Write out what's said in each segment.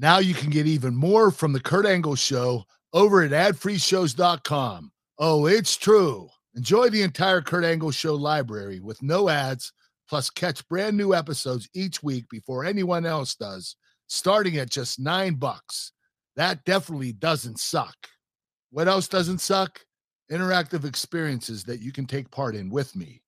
Now you can get even more from the Kurt Angle Show over at adfreeshows.com. Oh, it's true. Enjoy the entire Kurt Angle Show library with no ads, plus catch brand new episodes each week before anyone else does, starting at just nine bucks. That definitely doesn't suck. What else doesn't suck? Interactive experiences that you can take part in with me.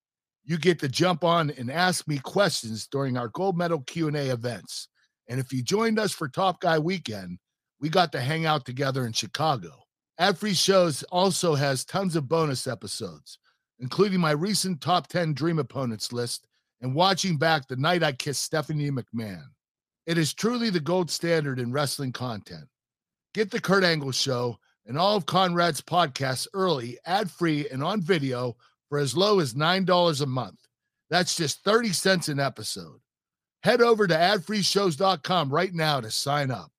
You get to jump on and ask me questions during our gold medal Q&A events. And if you joined us for Top Guy Weekend, we got to hang out together in Chicago. Ad Free Shows also has tons of bonus episodes, including my recent top 10 dream opponents list and watching back the night I kissed Stephanie McMahon. It is truly the gold standard in wrestling content. Get the Kurt Angle Show and all of Conrad's podcasts early, ad free, and on video for as low as $9 a month. That's just 30 cents an episode. Head over to adfreeshows.com right now to sign up.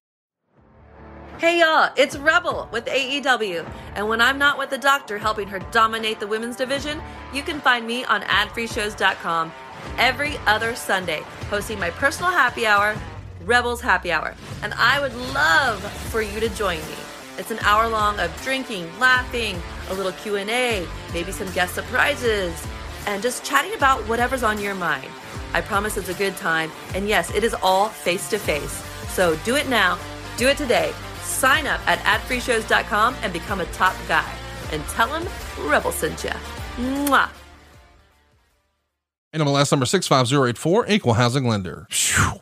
Hey y'all, it's Rebel with AEW. And when I'm not with the doctor helping her dominate the women's division, you can find me on adfreeshows.com every other Sunday, hosting my personal happy hour, Rebels Happy Hour. And I would love for you to join me. It's an hour long of drinking, laughing, a little Q&A, maybe some guest surprises, and just chatting about whatever's on your mind. I promise it's a good time. And yes, it is all face to face. So do it now. Do it today. Sign up at adfreeshows.com and become a top guy. And tell them Rebel sent you. Mwah. NMLS number 65084, equal housing lender. Phew.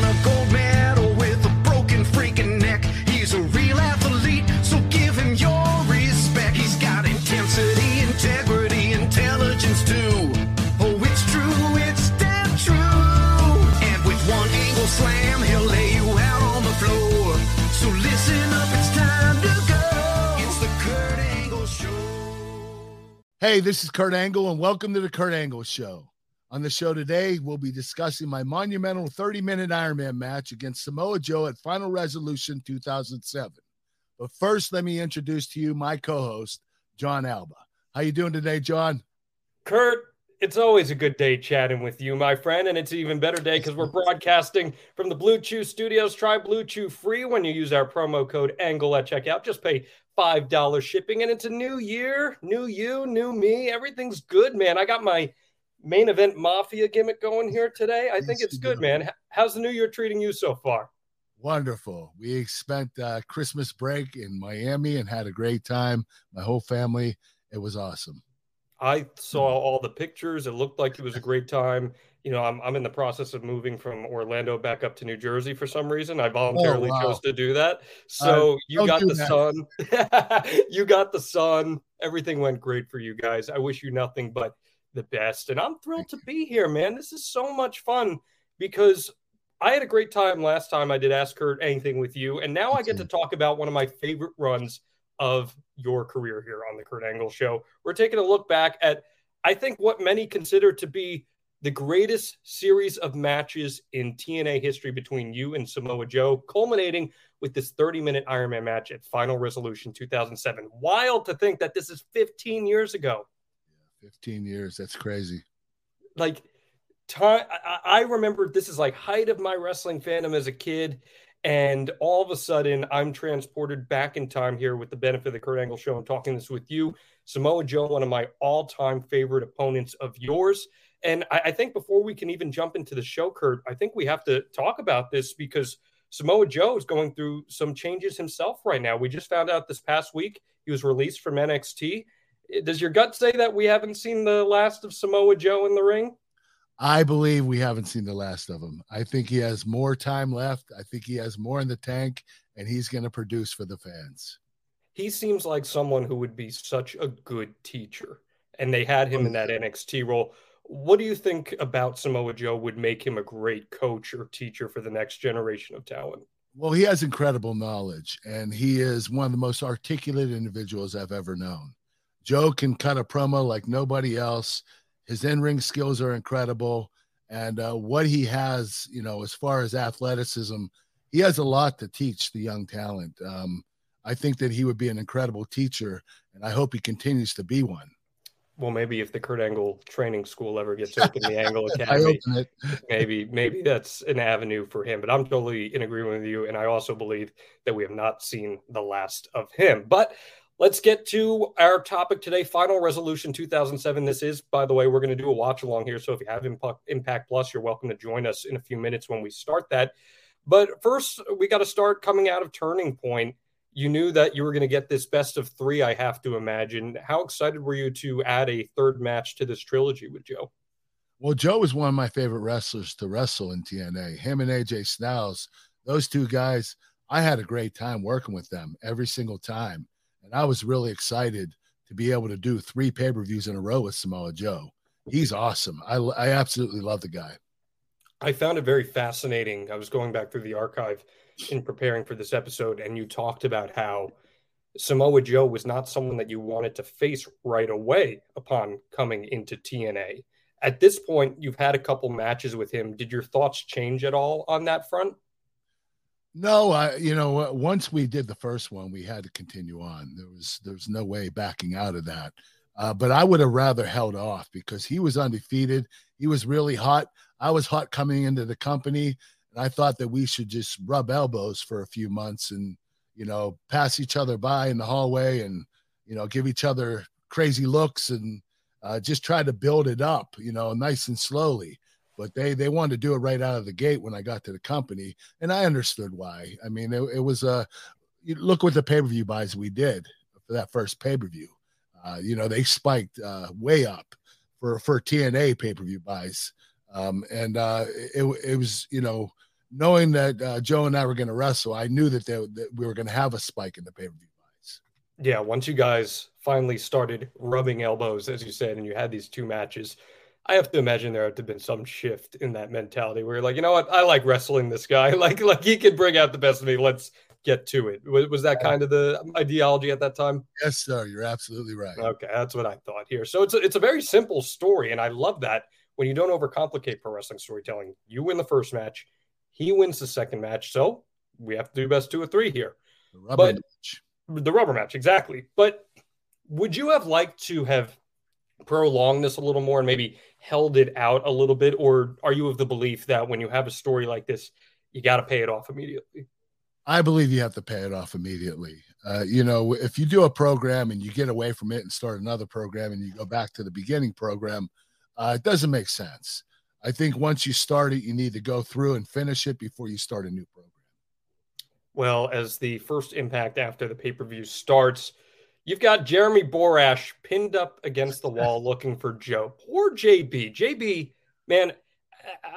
Hey, this is Kurt Angle, and welcome to the Kurt Angle Show. On the show today, we'll be discussing my monumental 30 minute Ironman match against Samoa Joe at Final Resolution 2007. But first, let me introduce to you my co host, Jon Alba. How you doing today, Jon? Kurt, it's always a good day chatting with you, my friend, and it's an even better day because we're broadcasting from the BlueChew Studios. Try BlueChew free when you use our promo code ANGLE at checkout. Just pay five dollars shipping, and it's a new year, new you, new me. Everything's good, man. I got my main event mafia gimmick going here today. I think it's good, man. How's the new year treating you so far? Wonderful. We spent uh, Christmas break in Miami and had a great time. My whole family. It was awesome. I saw all the pictures. It looked like it was a great time. You know, I'm I'm in the process of moving from Orlando back up to New Jersey for some reason. I oh, voluntarily wow. chose to do that. Uh, so you got the that. sun. you got the sun. Everything went great for you guys. I wish you nothing but the best. And I'm thrilled to be here, man. This is so much fun because I had a great time last time I did Ask Kurt Anything with you. And now I get to talk about one of my favorite runs of your career here on the Kurt Angle Show. We're taking a look back at, I think, what many consider to be the greatest series of matches in TNA history between you and Samoa Joe, culminating with this 30 minute Ironman match at Final Resolution 2007. Wild to think that this is 15 years ago. 15 years. That's crazy. like time I, I remember this is like height of my wrestling fandom as a kid and all of a sudden i'm transported back in time here with the benefit of the kurt angle show I'm talking this with you. Samoa joe one of my all-time favorite opponents of yours. And I, I think before we can even jump into the show kurt i think we have to talk about this because samoa joe is going through some changes himself right now. We just found out this past week he was released from nxt does your gut say that we haven't seen the last of samoa joe in the ring I believe we haven't seen the last of him. I think he has more time left. I think he has more in the tank, and he's going to produce for the fans. he seems like someone who would be such a good teacher and they had him in that oh. NXT role. What do you think about Samoa Joe would make him a great coach or teacher for the next generation of talent? Well, he has incredible knowledge, and he is one of the most articulate individuals I've ever known. Joe can cut a promo like nobody else. His in ring skills are incredible. And uh, what he has, you know, as far as athleticism, he has a lot to teach the young talent. Um, I think that he would be an incredible teacher, and I hope he continues to be one. Well, maybe if the Kurt Angle training school ever gets open, the Angle Academy, maybe maybe that's an avenue for him. But I'm totally in agreement with you, and I also believe that we have not seen the last of him. But let's get to our topic today final resolution 2007 this is by the way we're going to do a watch along here so if you have impact plus you're welcome to join us in a few minutes when we start that. But first we got to start coming out of turning point. You knew that you were going to get this best of three i have to imagine. How excited were you to add a third match to this trilogy with joe? Well joe was one of my favorite wrestlers to wrestle in tna him and aj styles those two guys i had a great time working with them every single time and I was really excited to be able to do three pay per views in a row with Samoa Joe. He's awesome. I, I absolutely love the guy. I found it very fascinating. I was going back through the archive in preparing for this episode, and you talked about how Samoa Joe was not someone that you wanted to face right away upon coming into TNA. At this point, you've had a couple matches with him. Did your thoughts change at all on that front? No, I you know once we did the first one, we had to continue on. There was there was no way backing out of that. Uh, but I would have rather held off because he was undefeated. He was really hot. I was hot coming into the company, and I thought that we should just rub elbows for a few months and you know pass each other by in the hallway and you know give each other crazy looks and uh, just try to build it up, you know, nice and slowly but they they wanted to do it right out of the gate when I got to the company, and I understood why. I mean, it, it was a uh, look what the pay per view buys we did for that first pay per view. Uh, you know, they spiked uh, way up for for TNA pay per view buys, um, and uh, it it was you know knowing that uh, Joe and I were going to wrestle, I knew that, they, that we were going to have a spike in the pay per view buys. Yeah, once you guys finally started rubbing elbows, as you said, and you had these two matches I have to imagine there had to have been some shift in that mentality where you're like, you know what, I like wrestling this guy. Like, like he can bring out the best of me. Let's get to it. Was, was that kind of the ideology at that time? Yes, sir. You're absolutely right. Okay, that's what I thought here. So it's a, it's a very simple story, and I love that when you don't overcomplicate pro wrestling storytelling. You win the first match, he wins the second match. So we have to do best two or three here. The rubber but, match. The rubber match, exactly. But would you have liked to have prolonged this a little more and maybe held it out a little bit, or are you of the belief that when you have a story like this, you got to pay it off immediately? I believe you have to pay it off immediately. Uh, you know, if you do a program and you get away from it and start another program and you go back to the beginning program, uh, it doesn't make sense. I think once you start it, you need to go through and finish it before you start a new program. Well, as the first impact after the pay per view starts, You've got Jeremy Borash pinned up against the wall looking for Joe. Poor JB. JB, man,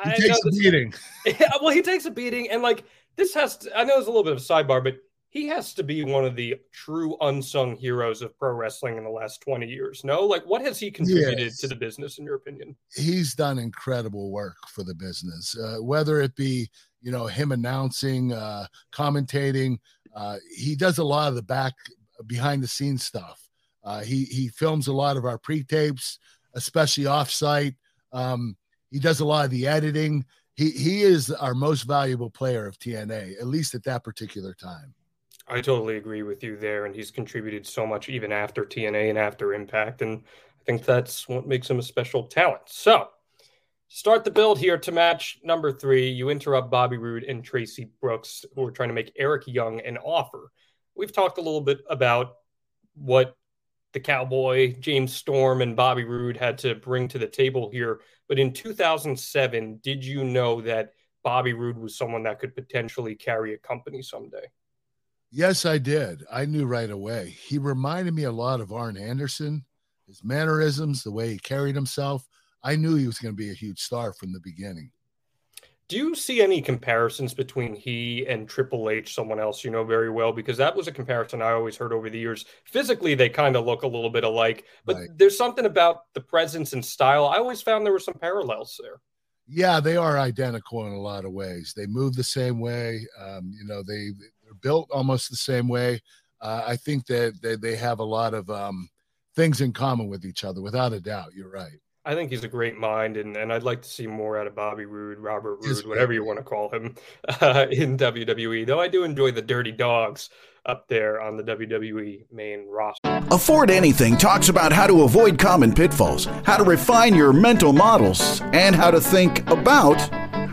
he I takes a beating. Well, he takes a beating, and like this has to, I know it's a little bit of a sidebar, but he has to be one of the true unsung heroes of pro wrestling in the last 20 years. No, like what has he contributed yes. to the business, in your opinion? He's done incredible work for the business, uh, whether it be, you know, him announcing, uh, commentating. Uh, he does a lot of the back behind the scenes stuff. Uh, he he films a lot of our pre tapes, especially offsite. Um, he does a lot of the editing. He he is our most valuable player of TNA, at least at that particular time. I totally agree with you there, and he's contributed so much even after TNA and after Impact, and I think that's what makes him a special talent. So, start the build here to match number three. You interrupt Bobby Roode and Traci Brooks, who are trying to make Eric Young an offer we've talked a little bit about what the Cowboy, James Storm, and Bobby Roode had to bring to the table here. But in 2007, did you know that Bobby Roode was someone that could potentially carry a company someday? Yes, I did. I knew right away. He reminded me a lot of Arn Anderson, his mannerisms, the way he carried himself. I knew he was going to be a huge star from the beginning. Do you see any comparisons between he and Triple H, someone else you know very well? Because that was a comparison I always heard over the years. Physically, they kind of look a little bit alike, but right. there's something about the presence and style. I always found there were some parallels there. Yeah, they are identical in a lot of ways. They move the same way. Um, you know, they they're built almost the same way. Uh, I think that they, they have a lot of um, things in common with each other, without a doubt. You're right. I think he's a great mind, and, and I'd like to see more out of Bobby Roode, Robert He's Roode, whatever you want to call him, uh, in WWE. Though I do enjoy the Dirty Dogs up there on the WWE main roster. Afford Anything talks about how to avoid common pitfalls, how to refine your mental models, and how to think about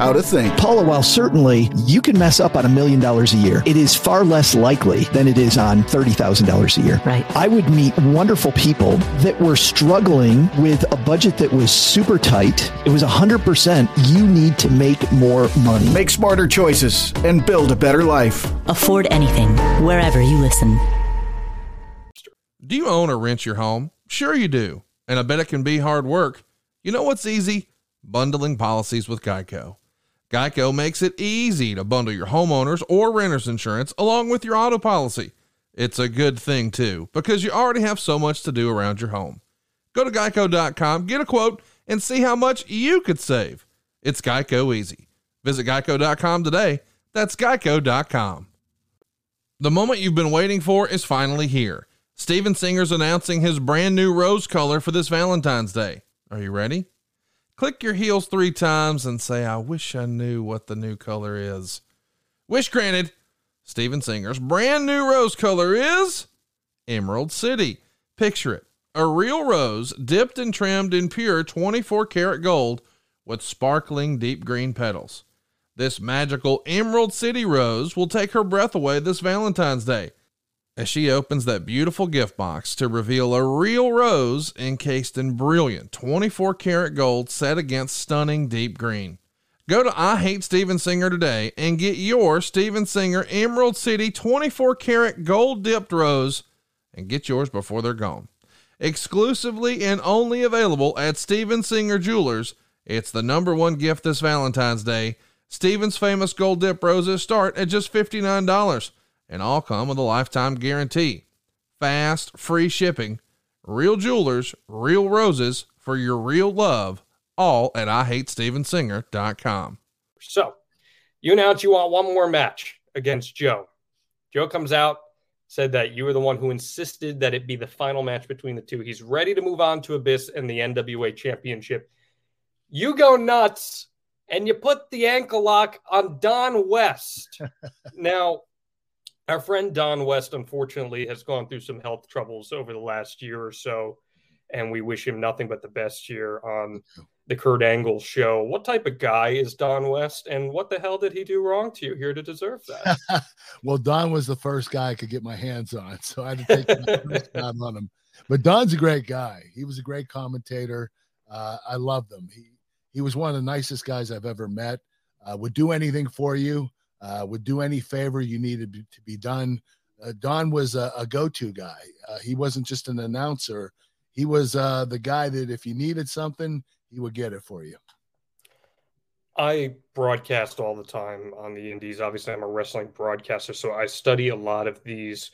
how to think. Paula, while certainly you can mess up on a million dollars a year, it is far less likely than it is on $30,000 a year. Right. I would meet wonderful people that were struggling with a budget that was super tight. It was 100% you need to make more money. Make smarter choices and build a better life. Afford anything, wherever you listen. Do you own or rent your home? Sure you do. And I bet it can be hard work. You know what's easy? Bundling policies with Geico. Geico makes it easy to bundle your homeowners or renters insurance along with your auto policy. It's a good thing too, because you already have so much to do around your home. Go to geico.com, get a quote, and see how much you could save. It's Geico easy. Visit geico.com today. That's geico.com. The moment you've been waiting for is finally here. Steven Singer's announcing his brand new rose color for this Valentine's Day. Are you ready? Click your heels three times and say, I wish I knew what the new color is. Wish granted. Steven Singer's brand new rose color is Emerald City. Picture it a real rose dipped and trimmed in pure 24 karat gold with sparkling deep green petals. This magical Emerald City rose will take her breath away this Valentine's Day as she opens that beautiful gift box to reveal a real rose encased in brilliant 24 karat gold set against stunning deep green. Go to I Hate Steven Singer today and get your Steven Singer Emerald City 24 karat gold dipped rose and get yours before they're gone. Exclusively and only available at Steven Singer Jewelers. It's the number one gift this Valentine's Day. Steven's famous gold dip roses start at just $59 and all come with a lifetime guarantee. Fast, free shipping, real jewelers, real roses for your real love, all at IHateStevenSinger.com. So, you announce you want one more match against Joe. Joe comes out, said that you were the one who insisted that it be the final match between the two. He's ready to move on to Abyss and the NWA Championship. You go nuts and you put the ankle lock on Don West. now, our friend Don West, unfortunately, has gone through some health troubles over the last year or so, and we wish him nothing but the best here on the Kurt Angle show. What type of guy is Don West, and what the hell did he do wrong to you here to deserve that? well, Don was the first guy I could get my hands on, so I had to take my first shot on him. But Don's a great guy. He was a great commentator. Uh, I loved him. He he was one of the nicest guys I've ever met. Uh, would do anything for you. Uh, would do any favor you needed to be done. Uh, Don was a, a go-to guy. Uh, he wasn't just an announcer. He was uh, the guy that if you needed something, he would get it for you. I broadcast all the time on the indies. Obviously, I'm a wrestling broadcaster, so I study a lot of these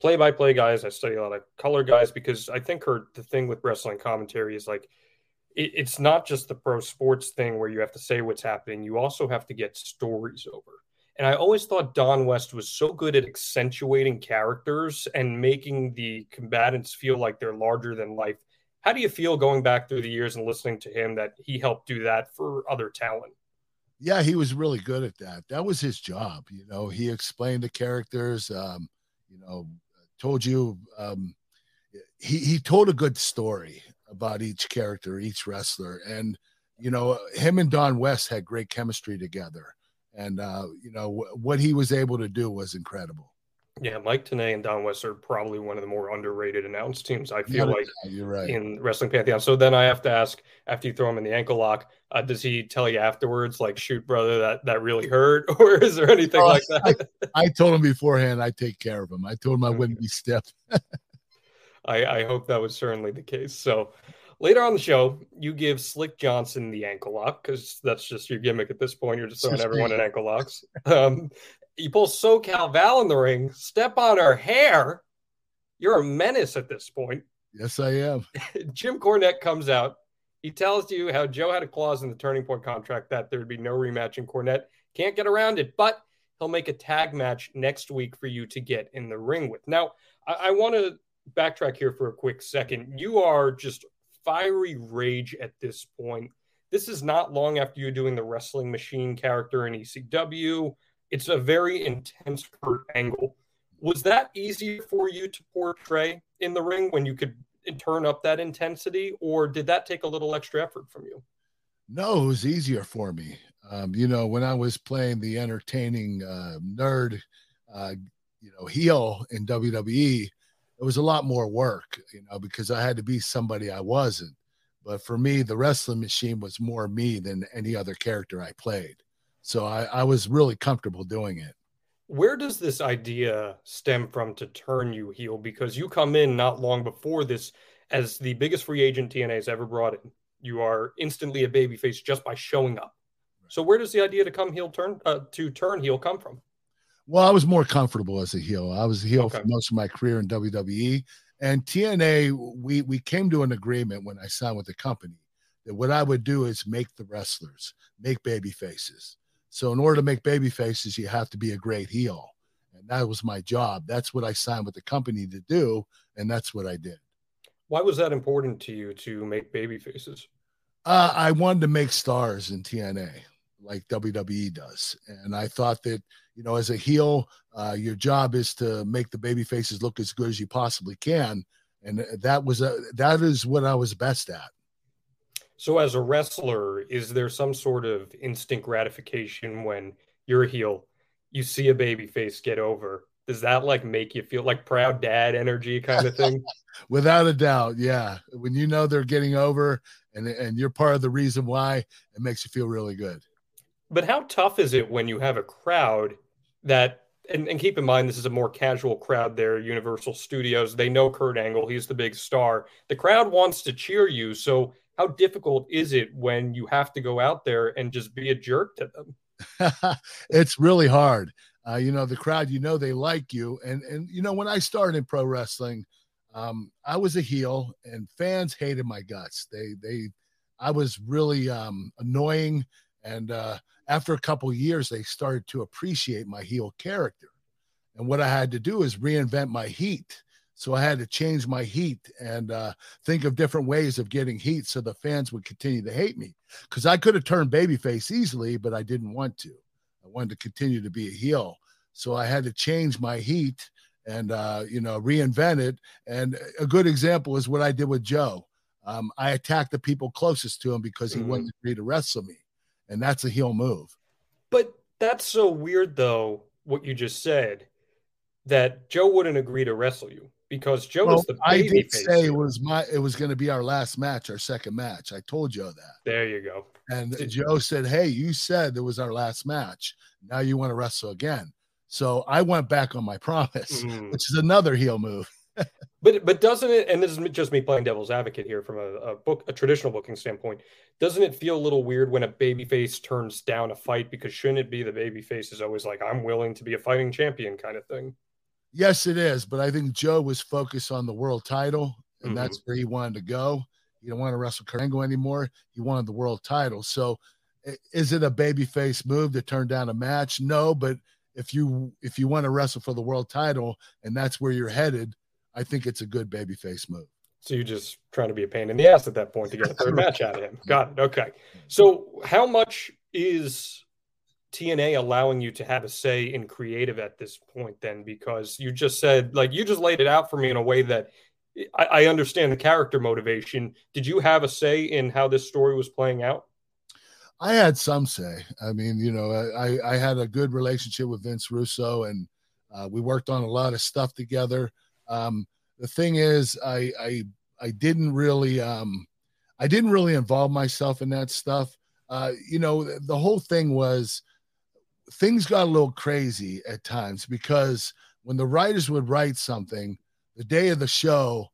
play-by-play guys. I study a lot of color guys because I think her the thing with wrestling commentary is like it's not just the pro sports thing where you have to say what's happening. You also have to get stories over. And I always thought Don West was so good at accentuating characters and making the combatants feel like they're larger than life. How do you feel going back through the years and listening to him that he helped do that for other talent? Yeah, he was really good at that. That was his job. You know, he explained the characters. Um, you know, told you um, he he told a good story about each character, each wrestler, and you know, him and Don West had great chemistry together and uh, you know w- what he was able to do was incredible. Yeah, Mike Tenay and Don West are probably one of the more underrated announced teams. I feel Yeah, like you're right. in wrestling pantheon. So then I have to ask: after you throw him in the ankle lock, uh, does he tell you afterwards, like, "Shoot, brother, that that really hurt," or is there anything Oh, like that? I told him beforehand I'd take care of him. I told him I wouldn't be stiff. I, I hope that was certainly the case. So later on the show, you give Slick Johnson the ankle lock because that's just your gimmick at this point. You're just throwing everyone in ankle locks. Um, you pull SoCal Val in the ring, step on her hair. You're a menace at this point. yes, I am. Jim Cornette comes out. He tells you how Joe had a clause in the turning point contract that there would be no rematch in Cornette. Can't get around it, but he'll make a tag match next week for you to get in the ring with. Now, I, I want to backtrack here for a quick second. You are just fiery rage at this point. This is not long after you're doing the wrestling machine character in ECW. It's a very intense Angle. Was that easier for you to portray in the ring when you could turn up that intensity, or did that take a little extra effort from you? No, it was easier for me. Um, you know, when I was playing the entertaining uh, nerd, uh, you know, heel in WWE, it was a lot more work, you know, because I had to be somebody I wasn't. But for me, the wrestling machine was more me than any other character I played. So I, I was really comfortable doing it. Where does this idea stem from to turn you heel? Because you come in not long before this as the biggest free agent TNA has ever brought in. You are instantly a babyface just by showing up. So where does the idea to come heel turn uh, to turn heel come from? Well, I was more comfortable as a heel. I was a heel Okay. for most of my career in WWE. And TNA, we we came to an agreement when I signed with the company that what I would do is make the wrestlers, make baby faces. So in order to make baby faces, you have to be a great heel. And that was my job. That's what I signed with the company to do. And that's what I did. Why was that important to you to make baby faces? Uh, I wanted to make stars in TNA like WWE does. And I thought that, you know, as a heel, uh, your job is to make the baby faces look as good as you possibly can. And that was a, that is what I was best at. So, as a wrestler, is there some sort of instant gratification when you're a heel, you see a baby face get over? Does that like make you feel like proud dad energy kind of thing? Without a doubt. Yeah. When you know they're getting over and, and you're part of the reason why, it makes you feel really good. But how tough is it when you have a crowd that, and, and keep in mind, this is a more casual crowd there, Universal Studios. They know Kurt Angle, he's the big star. The crowd wants to cheer you. So, how difficult is it when you have to go out there and just be a jerk to them? it's really hard. Uh, you know, the crowd, you know, they like you. And, and, you know, when I started in pro wrestling, um, I was a heel and fans hated my guts. They, they, I was really um, annoying. And uh, after a couple of years, they started to appreciate my heel character. And what I had to do is reinvent my heat. So I had to change my heat and uh, think of different ways of getting heat so the fans would continue to hate me. Because I could have turned babyface easily, but I didn't want to. I wanted to continue to be a heel. So I had to change my heat and, uh, you know, reinvent it. And a good example is what I did with Joe. Um, I attacked the people closest to him because he Mhm. wouldn't agree to wrestle me. And that's a heel move. But that's so weird, though, what you just said, that Joe wouldn't agree to wrestle you because Joe Well, is the I baby did say it was my it was going to be our last match, our second match. I told Joe that. There you go. And Did- Joe said, Hey, you said it was our last match. Now you want to wrestle again. So I went back on my promise, Mm. which is another heel move. But but doesn't it? And this is just me playing devil's advocate here from a, a book, a traditional booking standpoint. Doesn't it feel a little weird when a babyface turns down a fight because shouldn't it be the babyface is always like I'm willing to be a fighting champion kind of thing? Yes, it is. But I think Joe was focused on the world title, and Mhm. that's where he wanted to go. He didn't want to wrestle Kurt Angle anymore. He wanted the world title. So is it a babyface move to turn down a match? No, but if you if you want to wrestle for the world title and that's where you're headed, I think it's a good babyface move. So you're just trying to be a pain in the ass at that point to get a third match out of him. Got it. Okay. So how much is TNA allowing you to have a say in creative at this point then? Because you just said, like, you just laid it out for me in a way that I, I understand the character motivation. Did you have a say in how this story was playing out? I had some say. I mean, you know, I I had a good relationship with Vince Russo, and uh, we worked on a lot of stuff together. Um, the thing is, I I I didn't really um, I didn't really involve myself in that stuff. Uh, you know, the, whole thing was things got a little crazy at times because when the writers would write something, the day of the show,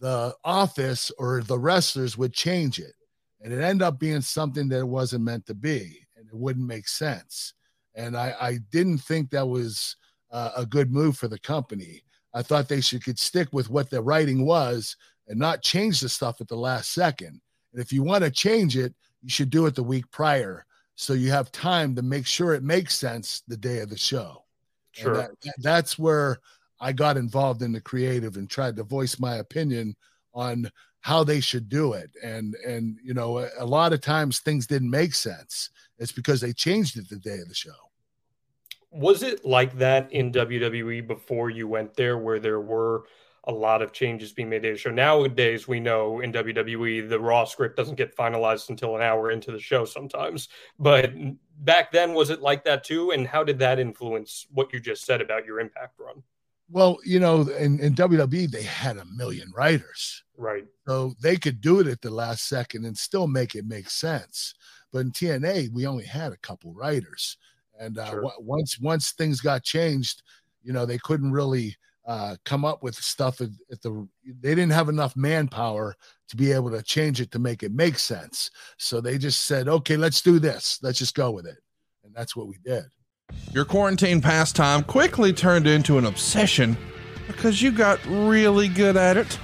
the office or the wrestlers would change it and it ended up being something that it wasn't meant to be and it wouldn't make sense and i, I didn't think that was uh, a good move for the company i thought they should could stick with what the writing was and not change the stuff at the last second And if you want to change it, you should do it the week prior. So you have time to make sure it makes sense the day of the show. Sure. that- that's where I got involved in the creative and tried to voice my opinion on how they should do it. And and you know, a, a lot of times things didn't make sense. It's because they changed it the day of the show. Was it like that in WWE before you went there, where there were a lot of changes being made to the show? Nowadays, we know in WWE the Raw script doesn't get finalized until an hour into the show sometimes. But back then, was it like that too? And how did that influence what you just said about your Impact run? Well, you know, in, in WWE they had a million writers. Right. So they could do it at the last second and still make it make sense. But in TNA, we only had a couple writers, and uh, Sure. w- once once things got changed, you know, they couldn't really uh, come up with stuff at, at the. They didn't have enough manpower to be able to change it to make it make sense. So they just said, "Okay, let's do this. Let's just go with it," and that's what we did. Your quarantine pastime quickly turned into an obsession because you got really good at it.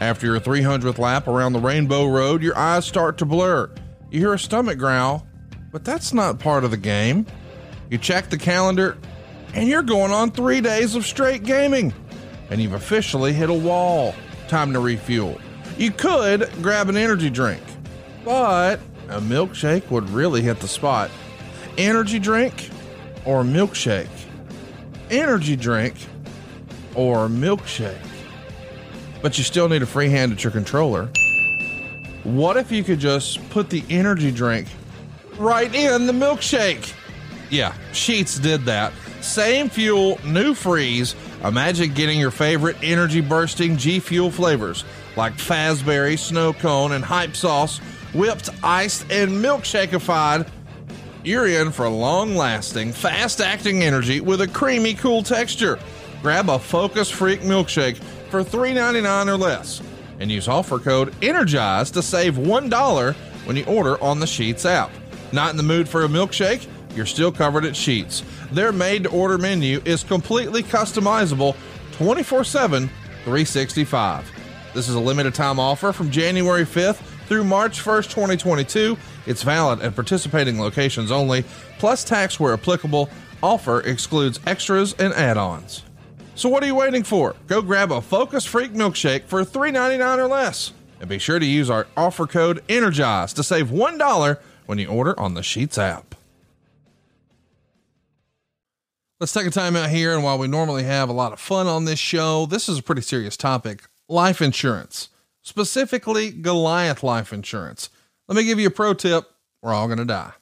After your 300th lap around the Rainbow Road, your eyes start to blur. You hear a stomach growl, but that's not part of the game. You check the calendar, and you're going on three days of straight gaming, and you've officially hit a wall. Time to refuel. You could grab an energy drink, but a milkshake would really hit the spot. Energy drink or milkshake? Energy drink or milkshake? But you still need a free hand at your controller. What if you could just put the energy drink right in the milkshake? Yeah, Sheetz did that. Same fuel, new freeze. Imagine getting your favorite energy bursting G Fuel flavors like FaZeberry, Snow Cone, and Hype Sauce, whipped, iced, and milkshakefied. You're in for long lasting, fast acting energy with a creamy, cool texture. Grab a Focus Freak milkshake for $3.99 or less and use offer code ENERGIZE to save $1 when you order on the Sheetz app. Not in the mood for a milkshake? You're still covered at Sheetz. Their made to order menu is completely customizable 24 7, 365. This is a limited time offer from January 5th through March 1st, 2022. It's valid at participating locations only, plus tax where applicable. Offer excludes extras and add ons. So what are you waiting for? Go grab a Focus Freak milkshake for $3.99 or less. And be sure to use our offer code ENERGIZE to save $1 when you order on the Sheetz app. Let's take a time out here. And while we normally have a lot of fun on this show, this is a pretty serious topic life insurance, specifically Goliath life insurance. Let me give you a pro tip we're all going to die.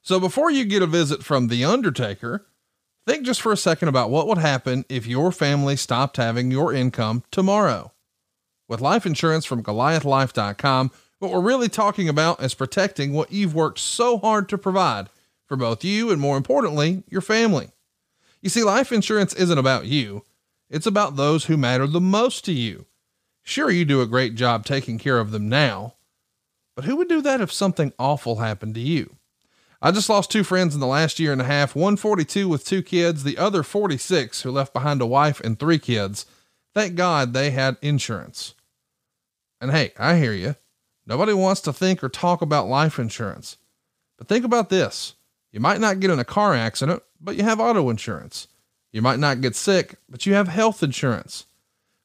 So before you get a visit from The Undertaker, think just for a second about what would happen if your family stopped having your income tomorrow. With life insurance from GoliathLife.com, what we're really talking about is protecting what you've worked so hard to provide for both you and, more importantly, your family. You see, life insurance isn't about you, it's about those who matter the most to you. Sure, you do a great job taking care of them now, but who would do that if something awful happened to you? I just lost two friends in the last year and a half, one 42 with two kids, the other 46 who left behind a wife and three kids. Thank God they had insurance. And hey, I hear you. Nobody wants to think or talk about life insurance. But think about this. You might not get in a car accident, but you have auto insurance. You might not get sick, but you have health insurance.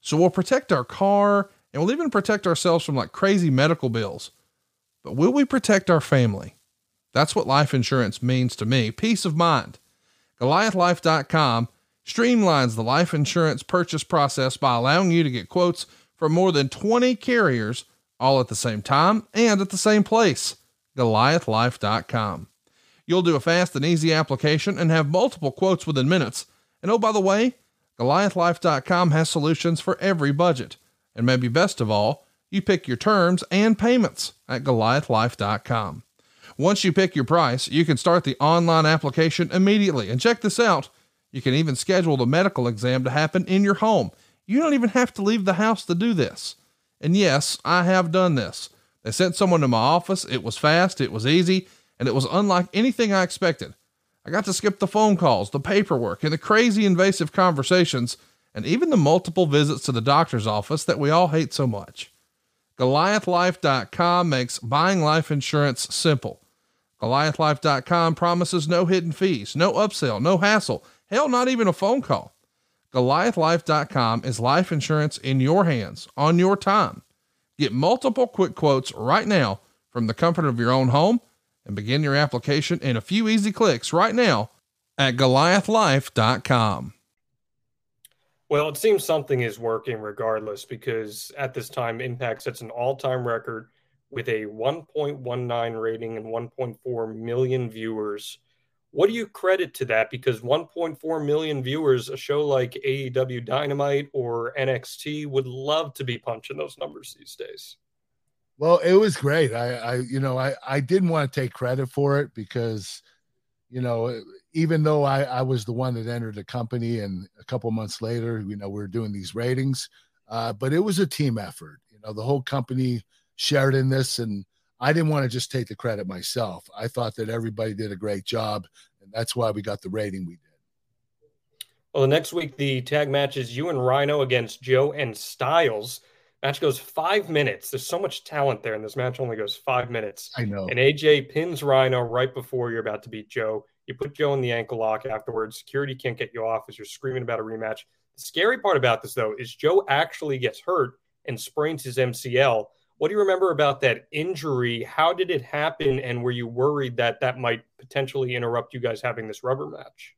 So we'll protect our car and we'll even protect ourselves from like crazy medical bills. But will we protect our family? That's what life insurance means to me peace of mind. GoliathLife.com streamlines the life insurance purchase process by allowing you to get quotes from more than 20 carriers all at the same time and at the same place. GoliathLife.com. You'll do a fast and easy application and have multiple quotes within minutes. And oh, by the way, GoliathLife.com has solutions for every budget. And maybe best of all, you pick your terms and payments at GoliathLife.com. Once you pick your price, you can start the online application immediately. And check this out you can even schedule the medical exam to happen in your home. You don't even have to leave the house to do this. And yes, I have done this. They sent someone to my office. It was fast, it was easy, and it was unlike anything I expected. I got to skip the phone calls, the paperwork, and the crazy invasive conversations, and even the multiple visits to the doctor's office that we all hate so much. Goliathlife.com makes buying life insurance simple. Goliathlife.com promises no hidden fees, no upsell, no hassle, hell, not even a phone call. Goliathlife.com is life insurance in your hands on your time. Get multiple quick quotes right now from the comfort of your own home and begin your application in a few easy clicks right now at goliathlife.com. Well, it seems something is working regardless because at this time, Impact sets an all time record with a 1.19 rating and 1.4 million viewers. What do you credit to that? Because 1.4 million viewers, a show like AEW Dynamite or NXT would love to be punching those numbers these days. Well, it was great. I, I, you know, I, I didn't want to take credit for it because, you know, even though I, I was the one that entered the company and a couple months later, you know, we were doing these ratings, uh, but it was a team effort. You know, the whole company shared in this, and I didn't want to just take the credit myself. I thought that everybody did a great job, and that's why we got the rating we did. Well, the next week, the tag match is you and Rhino against Joe and Styles. Match goes five minutes. There's so much talent there, and this match only goes five minutes. I know. And AJ pins Rhino right before you're about to beat Joe. You put Joe in the ankle lock afterwards. Security can't get you off as you're screaming about a rematch. The scary part about this, though, is Joe actually gets hurt and sprains his MCL. What do you remember about that injury? How did it happen? And were you worried that that might potentially interrupt you guys having this rubber match?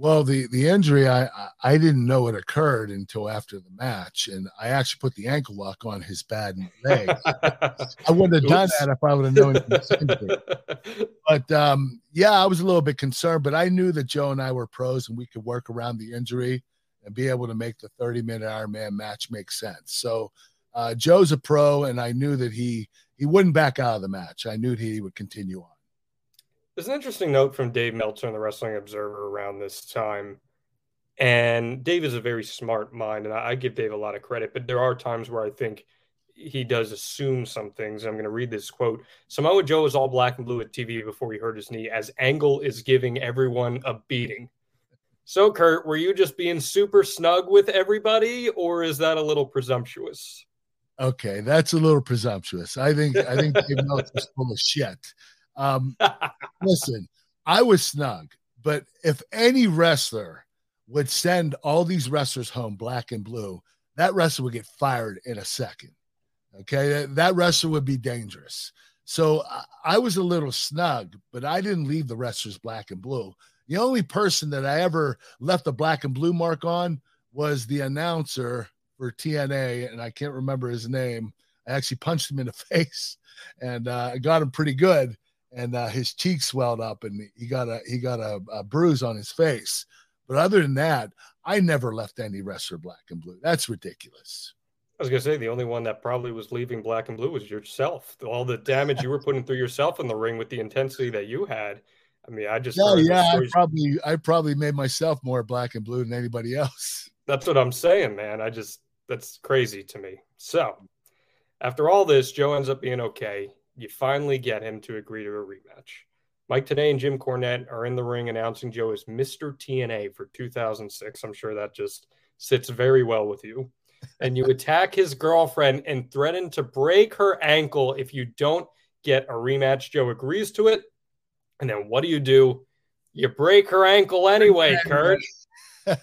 Well, the the injury I I didn't know it occurred until after the match, and I actually put the ankle lock on his bad leg. I wouldn't have done that if I would have known. but um, yeah, I was a little bit concerned, but I knew that Joe and I were pros, and we could work around the injury and be able to make the 30 minute Ironman match make sense. So uh, Joe's a pro, and I knew that he he wouldn't back out of the match. I knew he would continue on. There's an interesting note from Dave Meltzer in the Wrestling Observer around this time. And Dave is a very smart mind, and I give Dave a lot of credit, but there are times where I think he does assume some things. I'm going to read this quote Samoa Joe is all black and blue at TV before he hurt his knee, as Angle is giving everyone a beating. So, Kurt, were you just being super snug with everybody, or is that a little presumptuous? Okay, that's a little presumptuous. I think I think Dave Meltzer's full of shit. Um, listen, I was snug, but if any wrestler would send all these wrestlers home black and blue, that wrestler would get fired in a second. Okay, that, that wrestler would be dangerous. So I, I was a little snug, but I didn't leave the wrestlers black and blue. The only person that I ever left the black and blue mark on was the announcer for TNA, and I can't remember his name. I actually punched him in the face, and uh, I got him pretty good and uh, his cheek swelled up and he got a he got a, a, bruise on his face. But other than that, I never left any wrestler black and blue. That's ridiculous. I was gonna say the only one that probably was leaving black and blue was yourself. All the damage you were putting through yourself in the ring with the intensity that you had. I mean, I just yeah, yeah. I probably I probably made myself more black and blue than anybody else. That's what I'm saying, man. I just that's crazy to me. So after all this, Joe ends up being okay you finally get him to agree to a rematch. Mike Tenay and Jim Cornette are in the ring announcing Joe as Mr. TNA for 2006. I'm sure that just sits very well with you. And you attack his girlfriend and threaten to break her ankle if you don't get a rematch. Joe agrees to it. And then what do you do? You break her ankle anyway, Kurt.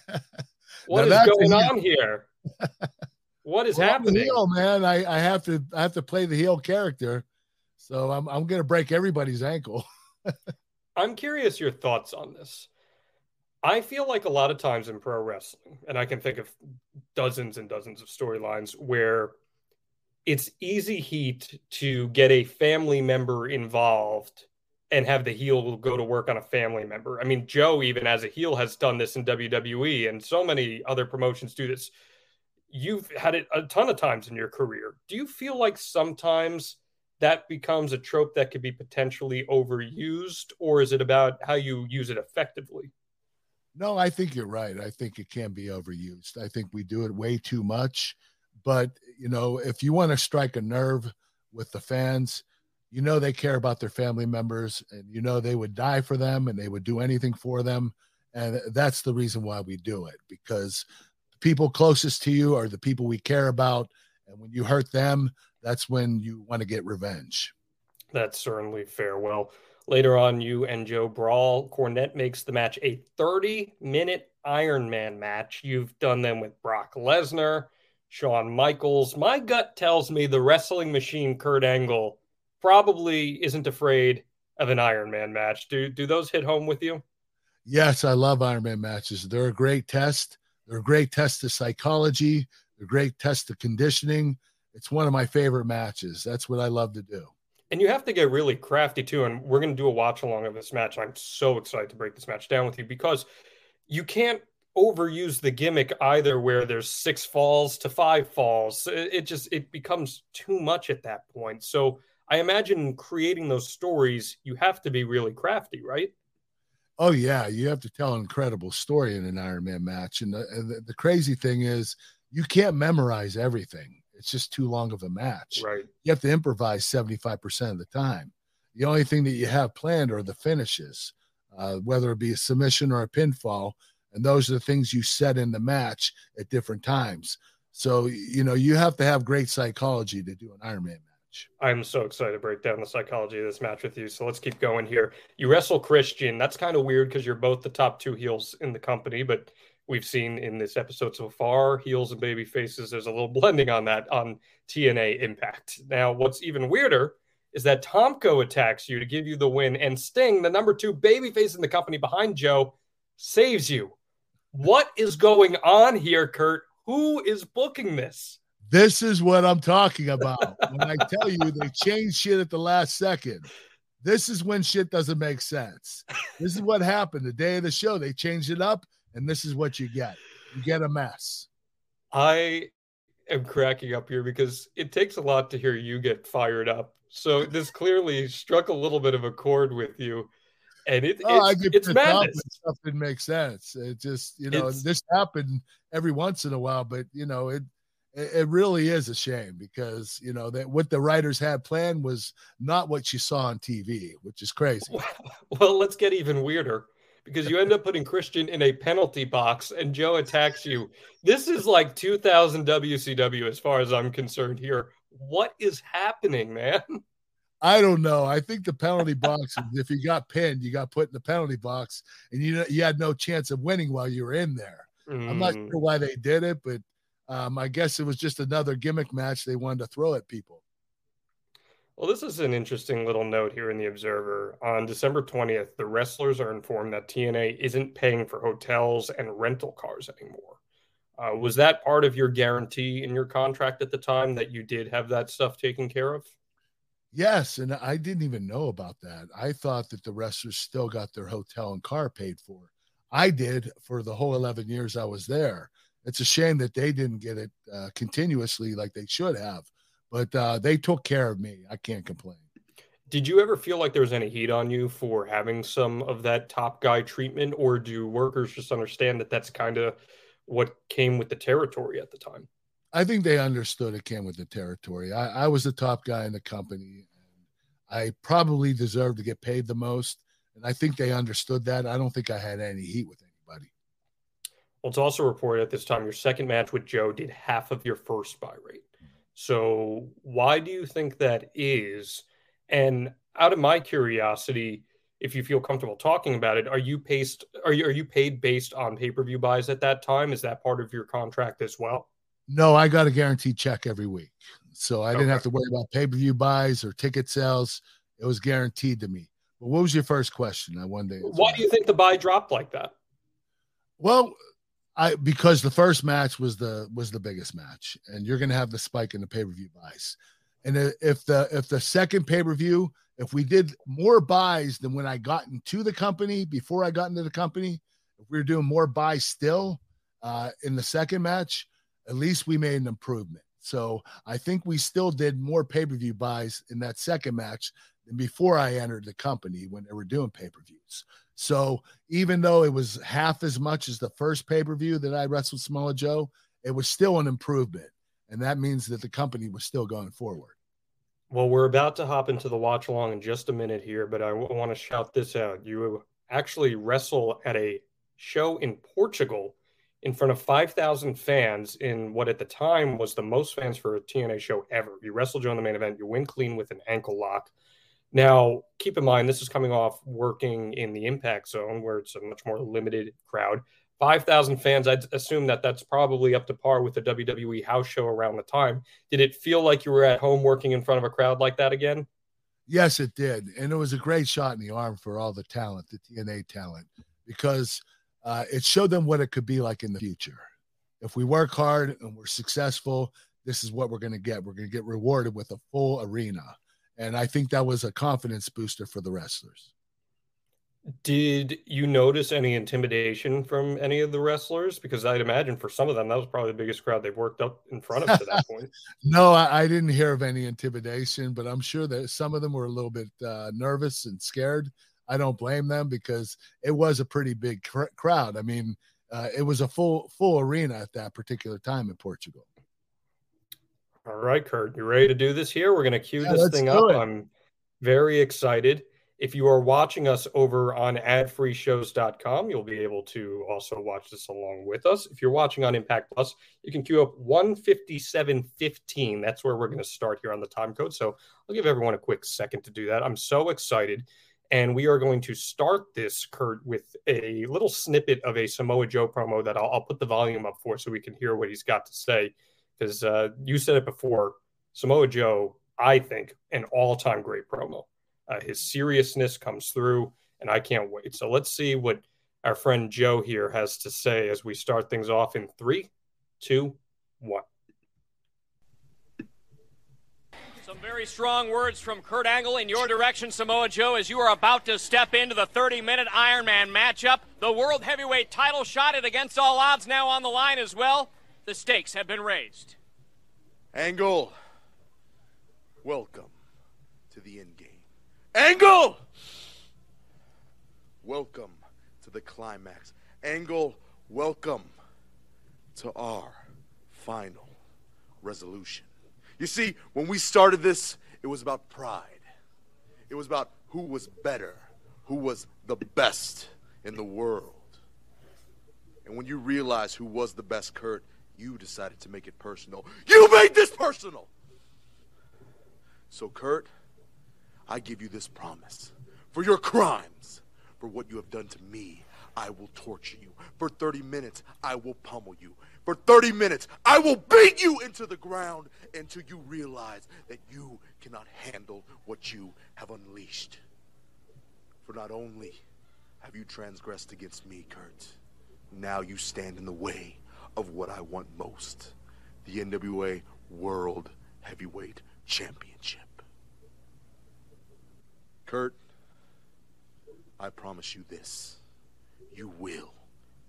What is going on here? What is well, happening? Heel, man. I, I have to I have to play the heel character. So I'm I'm to break everybody's ankle. I'm curious your thoughts on this. I feel like a lot of times in pro wrestling, and I can think of dozens and dozens of storylines where it's easy heat to get a family member involved and have the heel go to work on a family member. I mean, Joe, even as a heel, has done this in WWE, and so many other promotions do this. You've had it a ton of times in your career. Do you feel like sometimes that becomes a trope that could be potentially overused, or is it about how you use it effectively? No, I think you're right. I think it can be overused. I think we do it way too much. But, you know, if you want to strike a nerve with the fans, you know they care about their family members and you know they would die for them and they would do anything for them. And that's the reason why we do it because the people closest to you are the people we care about. And when you hurt them, that's when you want to get revenge. That's certainly fair. Well, later on, you and Joe brawl. Cornette makes the match a 30 minute Iron Man match. You've done them with Brock Lesnar, Shawn Michaels. My gut tells me the wrestling machine, Kurt Angle, probably isn't afraid of an Iron Man match. Do, do those hit home with you? Yes, I love Iron Man matches. They're a great test. They're a great test of psychology. They're a great test of conditioning. It's one of my favorite matches. That's what I love to do. And you have to get really crafty too. And we're going to do a watch along of this match. I'm so excited to break this match down with you because you can't overuse the gimmick either where there's six falls to five falls. It, just it becomes too much at that point. So I imagine creating those stories, you have to be really crafty, right? Oh yeah, you have to tell an incredible story in an Iron Man match, and the, and the, the crazy thing is you can't memorize everything. It's just too long of a match. Right. You have to improvise seventy five percent of the time. The only thing that you have planned are the finishes, uh, whether it be a submission or a pinfall, and those are the things you set in the match at different times. So you know you have to have great psychology to do an Iron Man match. I'm so excited to break down the psychology of this match with you. So let's keep going here. You wrestle Christian. That's kind of weird because you're both the top two heels in the company, but we've seen in this episode so far, heels and baby faces. There's a little blending on that on TNA Impact. Now, what's even weirder is that Tomko attacks you to give you the win, and Sting, the number two baby face in the company behind Joe, saves you. What is going on here, Kurt? Who is booking this? This is what I'm talking about. when I tell you they change shit at the last second, this is when shit doesn't make sense. This is what happened the day of the show. They changed it up, and this is what you get. You get a mess. I am cracking up here because it takes a lot to hear you get fired up. So this clearly struck a little bit of a chord with you. And it, Oh, I it's, get it's pissed off when madness. stuff didn't make sense. It just, you know, this happened every once in a while, but you know, it it it really is a shame because you know that what the writers had planned was not what you saw on TV, which is crazy. Well, let's get even weirder because you end up putting Christian in a penalty box and Joe attacks you. This is like 2000 WCW as far as I'm concerned here. What is happening, man? I don't know. I think the penalty box, if you got pinned, you got put in the penalty box, and you you had no chance of winning while you were in there. I'm not Mm. sure why they did it, but um, I guess it was just another gimmick match they wanted to throw at people. Well, this is an interesting little note here in the Observer. On December 20th, the wrestlers are informed that TNA isn't paying for hotels and rental cars anymore. Uh, was that part of your guarantee in your contract at the time that you did have that stuff taken care of? Yes, and I didn't even know about that. I thought that the wrestlers still got their hotel and car paid for. I did for the whole 11 years I was there. It's a shame that they didn't get it uh, continuously like they should have, but uh, they took care of me. I can't complain. Did you ever feel like there was any heat on you for having some of that top guy treatment, or do workers just understand that that's kind of what came with the territory at the time? I think they understood it came with the territory. I, I was the top guy in the company, and I probably deserved to get paid the most. And I think they understood that. I don't think I had any heat with anybody. Well, it's also reported at this time your second match with Joe did half of your first buy rate. So, why do you think that is? And out of my curiosity, if you feel comfortable talking about it, are you paced? Are you are you paid based on pay per view buys at that time? Is that part of your contract as well? No, I got a guaranteed check every week. So I didn't have to worry about pay per view buys or ticket sales. It was guaranteed to me. But what was your first question? I wonder. Why do you think the buy dropped like that? Well, I because the first match was the was the biggest match, and you're going to have the spike in the pay per view buys. And if the if the second pay per view, if we did more buys than when I got into the company before I got into the company, if we were doing more buys still uh, in the second match, at least we made an improvement. So I think we still did more pay per view buys in that second match than before I entered the company when they were doing pay per views. So even though it was half as much as the first pay per view that I wrestled Samoa Joe, it was still an improvement. And that means that the company was still going forward. Well, we're about to hop into the watch along in just a minute here, but I want to shout this out. You actually wrestle at a show in Portugal in front of 5,000 fans in what at the time was the most fans for a TNA show ever. You wrestle in the main event, you win clean with an ankle lock. Now, keep in mind, this is coming off working in the impact zone where it's a much more limited crowd. 5,000 fans, I'd assume that that's probably up to par with the WWE house show around the time. Did it feel like you were at home working in front of a crowd like that again? Yes, it did. And it was a great shot in the arm for all the talent, the TNA talent, because uh, it showed them what it could be like in the future. If we work hard and we're successful, this is what we're going to get. We're going to get rewarded with a full arena. And I think that was a confidence booster for the wrestlers. Did you notice any intimidation from any of the wrestlers? Because I'd imagine for some of them, that was probably the biggest crowd they've worked up in front of to that point. no, I, I, didn't hear of any intimidation, but I'm sure that some of them were a little bit uh, nervous and scared. I don't blame them because it was a pretty big cr- crowd. I mean, uh, it was a full full arena at that particular time in Portugal. All right, Kurt, you ready to do this here? We're going to cue Yeah, this thing up. it. I'm very excited. If you are watching us over on adfreeshows.com, you'll be able to also watch this along with us. If you're watching on Impact Plus, you can queue up 157.15. That's where we're going to start here on the time code. So I'll give everyone a quick second to do that. I'm so excited. And we are going to start this, Kurt, with a little snippet of a Samoa Joe promo that I'll, I'll put the volume up for so we can hear what he's got to say. Because uh, you said it before, Samoa Joe, I think, an all time great promo. Uh, his seriousness comes through, and I can't wait. So let's see what our friend Joe here has to say as we start things off in three, two, one. Some very strong words from Kurt Angle in your direction, Samoa Joe, as you are about to step into the 30 minute Iron Man matchup. The World Heavyweight title shot at against all odds now on the line as well. The stakes have been raised. Angle, welcome to the end game. Angle, welcome to the climax. Angle, welcome to our final resolution. You see, when we started this, it was about pride. It was about who was better, who was the best in the world. And when you realize who was the best, Kurt, you decided to make it personal. You made this personal! So, Kurt, I give you this promise. For your crimes, for what you have done to me, I will torture you. For 30 minutes, I will pummel you. For 30 minutes, I will beat you into the ground until you realize that you cannot handle what you have unleashed. For not only have you transgressed against me, Kurt, now you stand in the way of what I want most the NWA World Heavyweight Championship. Kurt, I promise you this you will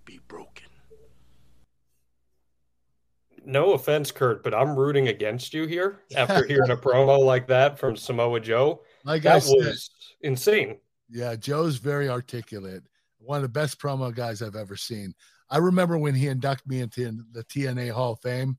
be broken. No offense, Kurt, but I'm rooting against you here after hearing a promo like that from Samoa Joe. Like I That said, was insane. Yeah, Joe's very articulate. One of the best promo guys I've ever seen. I remember when he inducted me into the TNA Hall of Fame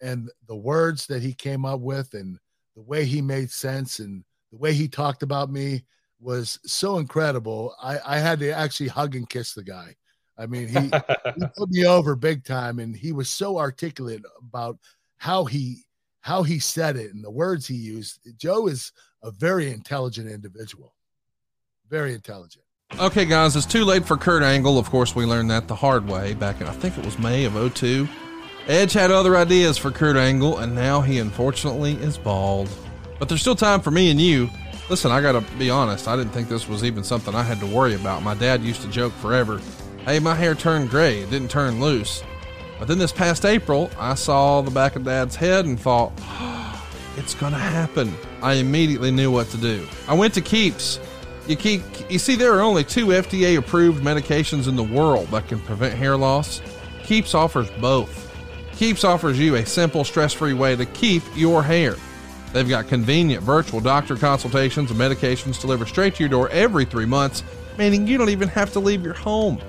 and the words that he came up with and the way he made sense and the way he talked about me was so incredible. I, I had to actually hug and kiss the guy. I mean, he, he put me over big time and he was so articulate about how he how he said it and the words he used. Joe is a very intelligent individual. Very intelligent. Okay, guys, it's too late for Kurt Angle. Of course, we learned that the hard way back in, I think it was May of 02. Edge had other ideas for Kurt Angle, and now he unfortunately is bald. But there's still time for me and you. Listen, I gotta be honest, I didn't think this was even something I had to worry about. My dad used to joke forever hey, my hair turned gray, it didn't turn loose. But then this past April, I saw the back of dad's head and thought, it's gonna happen. I immediately knew what to do. I went to Keeps. You keep you see there are only two FDA approved medications in the world that can prevent hair loss. Keeps offers both. Keeps offers you a simple, stress-free way to keep your hair. They've got convenient virtual doctor consultations and medications delivered straight to your door every 3 months, meaning you don't even have to leave your home.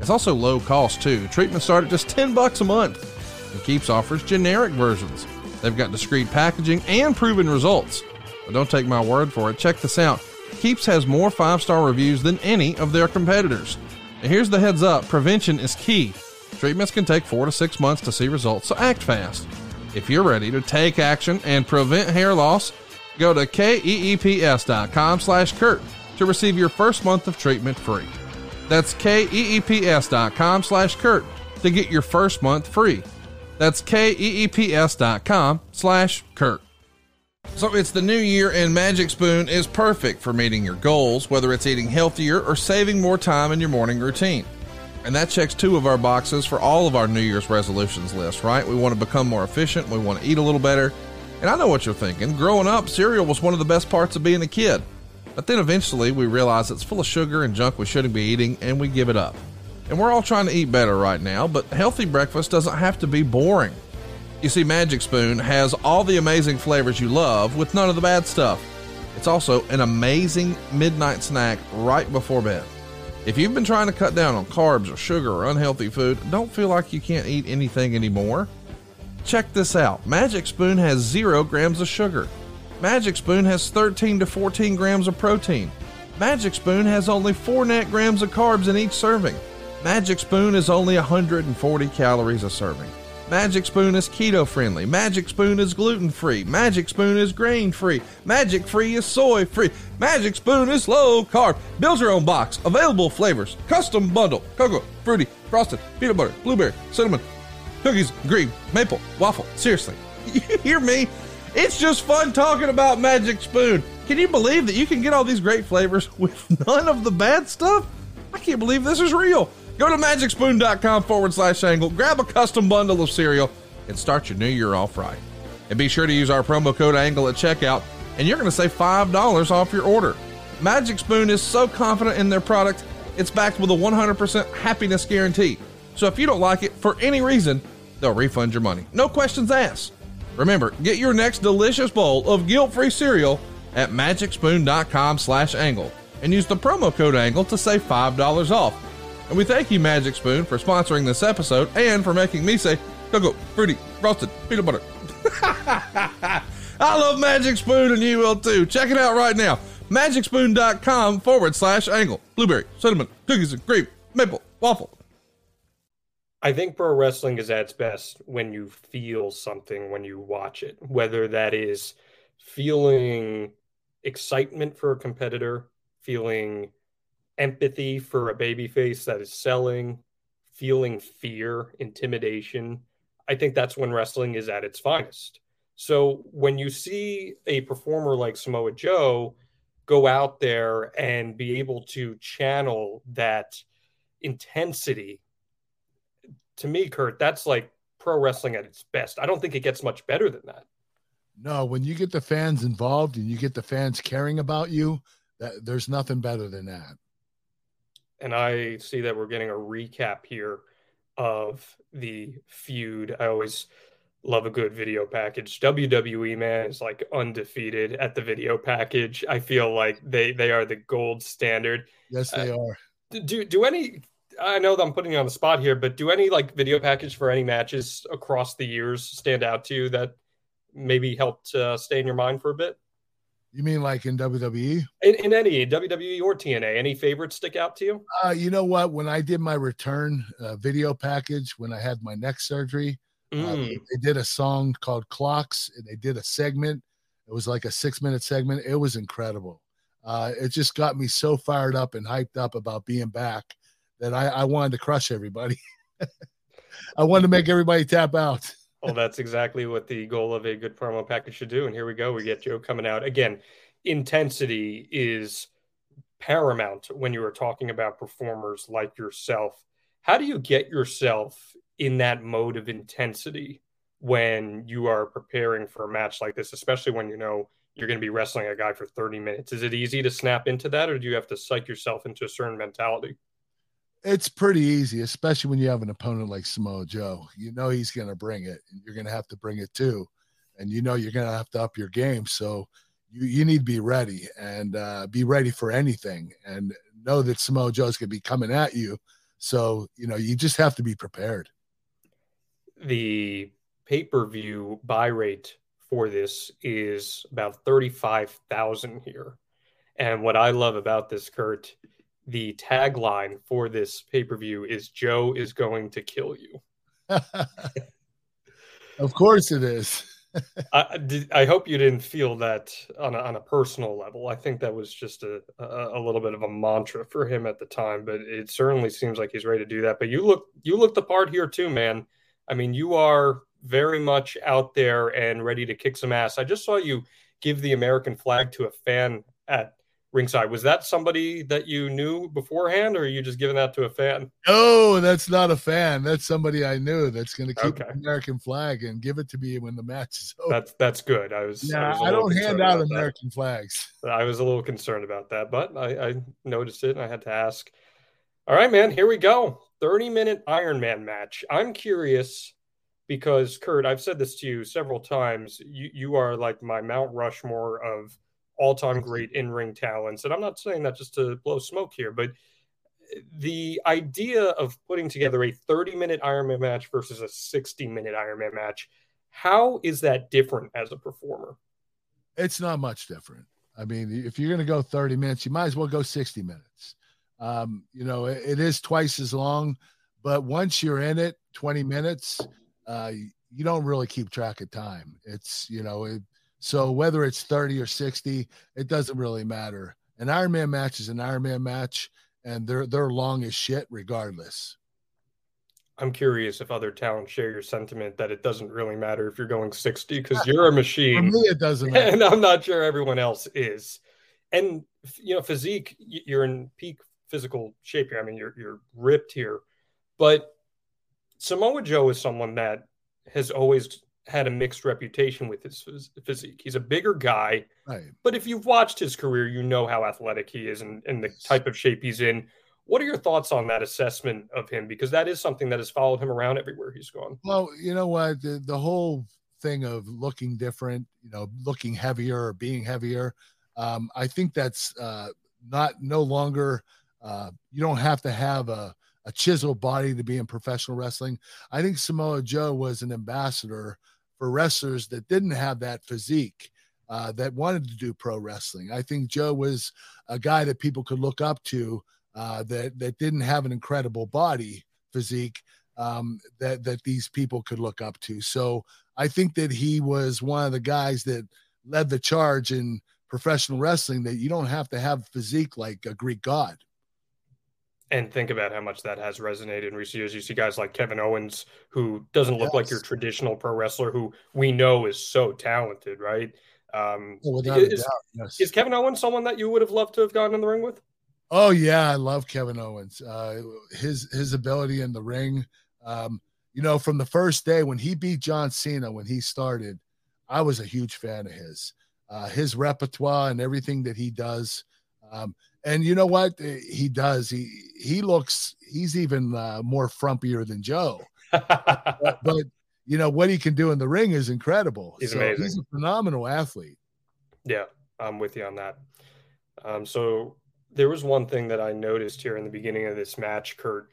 It's also low cost too. Treatments start at just 10 bucks a month. And Keeps offers generic versions. They've got discreet packaging and proven results. But don't take my word for it. Check this out. Keeps has more five star reviews than any of their competitors. And here's the heads up prevention is key. Treatments can take four to six months to see results, so act fast. If you're ready to take action and prevent hair loss, go to keeps.com slash Kurt to receive your first month of treatment free. That's keeps.com slash Kurt to get your first month free. That's keeps.com slash Kurt. So it's the new year, and Magic Spoon is perfect for meeting your goals, whether it's eating healthier or saving more time in your morning routine. And that checks two of our boxes for all of our New Year's resolutions list, right? We want to become more efficient, we want to eat a little better. And I know what you're thinking. Growing up, cereal was one of the best parts of being a kid. But then eventually we realize it's full of sugar and junk we shouldn't be eating, and we give it up. And we're all trying to eat better right now, but healthy breakfast doesn't have to be boring. You see, Magic Spoon has all the amazing flavors you love with none of the bad stuff. It's also an amazing midnight snack right before bed. If you've been trying to cut down on carbs or sugar or unhealthy food, don't feel like you can't eat anything anymore. Check this out Magic Spoon has zero grams of sugar. Magic Spoon has 13 to 14 grams of protein. Magic Spoon has only 4 net grams of carbs in each serving. Magic Spoon is only 140 calories a serving. Magic Spoon is keto friendly. Magic Spoon is gluten free. Magic Spoon is grain free. Magic Free is soy free. Magic Spoon is low carb. Build your own box. Available flavors. Custom bundle. Cocoa, fruity, frosted, peanut butter, blueberry, cinnamon, cookies, green, maple, waffle. Seriously, you hear me? It's just fun talking about Magic Spoon. Can you believe that you can get all these great flavors with none of the bad stuff? I can't believe this is real. Go to magicspoon.com forward slash angle, grab a custom bundle of cereal, and start your new year off right. And be sure to use our promo code ANGLE at checkout, and you're going to save $5 off your order. Magic Spoon is so confident in their product, it's backed with a 100% happiness guarantee. So if you don't like it for any reason, they'll refund your money. No questions asked. Remember, get your next delicious bowl of guilt-free cereal at magicspoon.com slash angle and use the promo code ANGLE to save $5 off. And we thank you, Magic Spoon, for sponsoring this episode and for making me say cocoa, fruity, frosted, peanut butter. I love Magic Spoon and you will too. Check it out right now. MagicSpoon.com forward slash angle. Blueberry, cinnamon, cookies and cream, maple, waffle. I think pro wrestling is at its best when you feel something when you watch it, whether that is feeling excitement for a competitor, feeling empathy for a babyface that is selling, feeling fear, intimidation. I think that's when wrestling is at its finest. So when you see a performer like Samoa Joe go out there and be able to channel that intensity, to me, Kurt, that's like pro wrestling at its best. I don't think it gets much better than that. No, when you get the fans involved and you get the fans caring about you, that there's nothing better than that and I see that we're getting a recap here of the feud. I always love a good video package. WWE man is like undefeated at the video package. I feel like they they are the gold standard. Yes, they uh, are. Do do any I know that I'm putting you on the spot here, but do any like video package for any matches across the years stand out to you that maybe helped uh, stay in your mind for a bit? You mean like in WWE? In, in, any WWE or TNA, any favorites stick out to you? Uh, you know what? When I did my return uh, video package, when I had my neck surgery, uh, mm. uh, they did a song called Clocks, and they did a segment. It was like a six minute segment. It was incredible. Uh, it just got me so fired up and hyped up about being back that I, I wanted to crush everybody. I wanted to make everybody tap out well, that's exactly what the goal of a good promo package should do. And here we go. We get Joe coming out again. Intensity is paramount when you are talking about performers like yourself. How do you get yourself in that mode of intensity when you are preparing for a match like this, especially when you know you're going to be wrestling a guy for 30 minutes? Is it easy to snap into that, or do you have to psych yourself into a certain mentality? It's pretty easy, especially when you have an opponent like Samoa Joe. You know he's going to bring it, and you're going to have to bring it too, and you know you're going to have to up your game. So you you need to be ready and uh, be ready for anything, and know that Samoa Joe's going to be coming at you. So you know you just have to be prepared. The pay per view buy rate for this is about thirty five thousand here, and what I love about this, Kurt the tagline for this pay per view is Joe is going to kill you. of course it is. I, did, I hope you didn't feel that on a, on a personal level. I think that was just a, a, a little bit of a mantra for him at the time, but it certainly seems like he's ready to do that. But you look you look the part here too, man. I mean, you are very much out there and ready to kick some ass. I just saw you give the American flag to a fan at ringside. Was that somebody that you knew beforehand, or are you just giving that to a fan? No, that's not a fan. That's somebody I knew that's going to keep Okay. the American flag and give it to me when the match is over. That's that's good. I was. yeah, was a I, don't hand out about that. American flags. I was a little concerned about that, but I, I noticed it and I had to ask. All right, man, here we go. 30 minute Iron Man match. I'm curious because, Kurt, I've said this to you several times. You, you are like my Mount Rushmore of all time great in ring talents. And I'm not saying that just to blow smoke here, but the idea of putting together a 30 minute Ironman match versus a 60 minute Ironman match, how is that different as a performer? It's not much different. I mean, if you're going to go 30 minutes, you might as well go 60 minutes. Um, you know, it, it is twice as long, but once you're in it, 20 minutes, uh, you don't really keep track of time. It's, you know, it, so whether it's 30 or 60, it doesn't really matter. An Iron Man match is an Iron Man match, and they're they're long as shit regardless. I'm curious if other talents share your sentiment that it doesn't really matter if you're going 60 because uh, you're a machine. For me, it doesn't matter. and I'm not sure everyone else is. And you know, physique, you're in peak physical shape here. I mean, you're you're ripped here, but Samoa Joe is someone that has always had a mixed reputation with his phys- physique. He's a bigger guy, Right. but if you've watched his career, you know how athletic he is and, and the type of shape he's in. What are your thoughts on that assessment of him? Because that is something that has followed him around everywhere he's gone. Well, you know what? The, the whole thing of looking different, you know, looking heavier or being heavier, um, I think that's uh, not no longer. Uh, you don't have to have a, a chiseled body to be in professional wrestling. I think Samoa Joe was an ambassador for wrestlers that didn't have that physique. Uh, that wanted to do pro wrestling. I think Joe was a guy that people could look up to uh, that that didn't have an incredible body physique um, that that these people could look up to. So I think that he was one of the guys that led the charge in professional wrestling. That you don't have to have physique like a Greek god. And think about how much that has resonated in recent years. You see guys like Kevin Owens, who doesn't look like your traditional pro wrestler, who we know is so talented, right? Um, Oh, is, doubt, yes. is Kevin Owens someone that you would have loved to have gotten in the ring with? Oh yeah, I love Kevin Owens. Uh, his his ability in the ring. Um, you know, from the first day when he beat John Cena when he started, I was a huge fan of his. Uh, his repertoire and everything that he does. Um, and you know what Uh, he does? He he looks he's even uh, more frumpier than Joe. but, but you know what he can do in the ring is incredible. He's so amazing. he's a phenomenal athlete. Yeah, I'm with you on that. Um, so there was one thing that I noticed here in the beginning of this match, Kurt.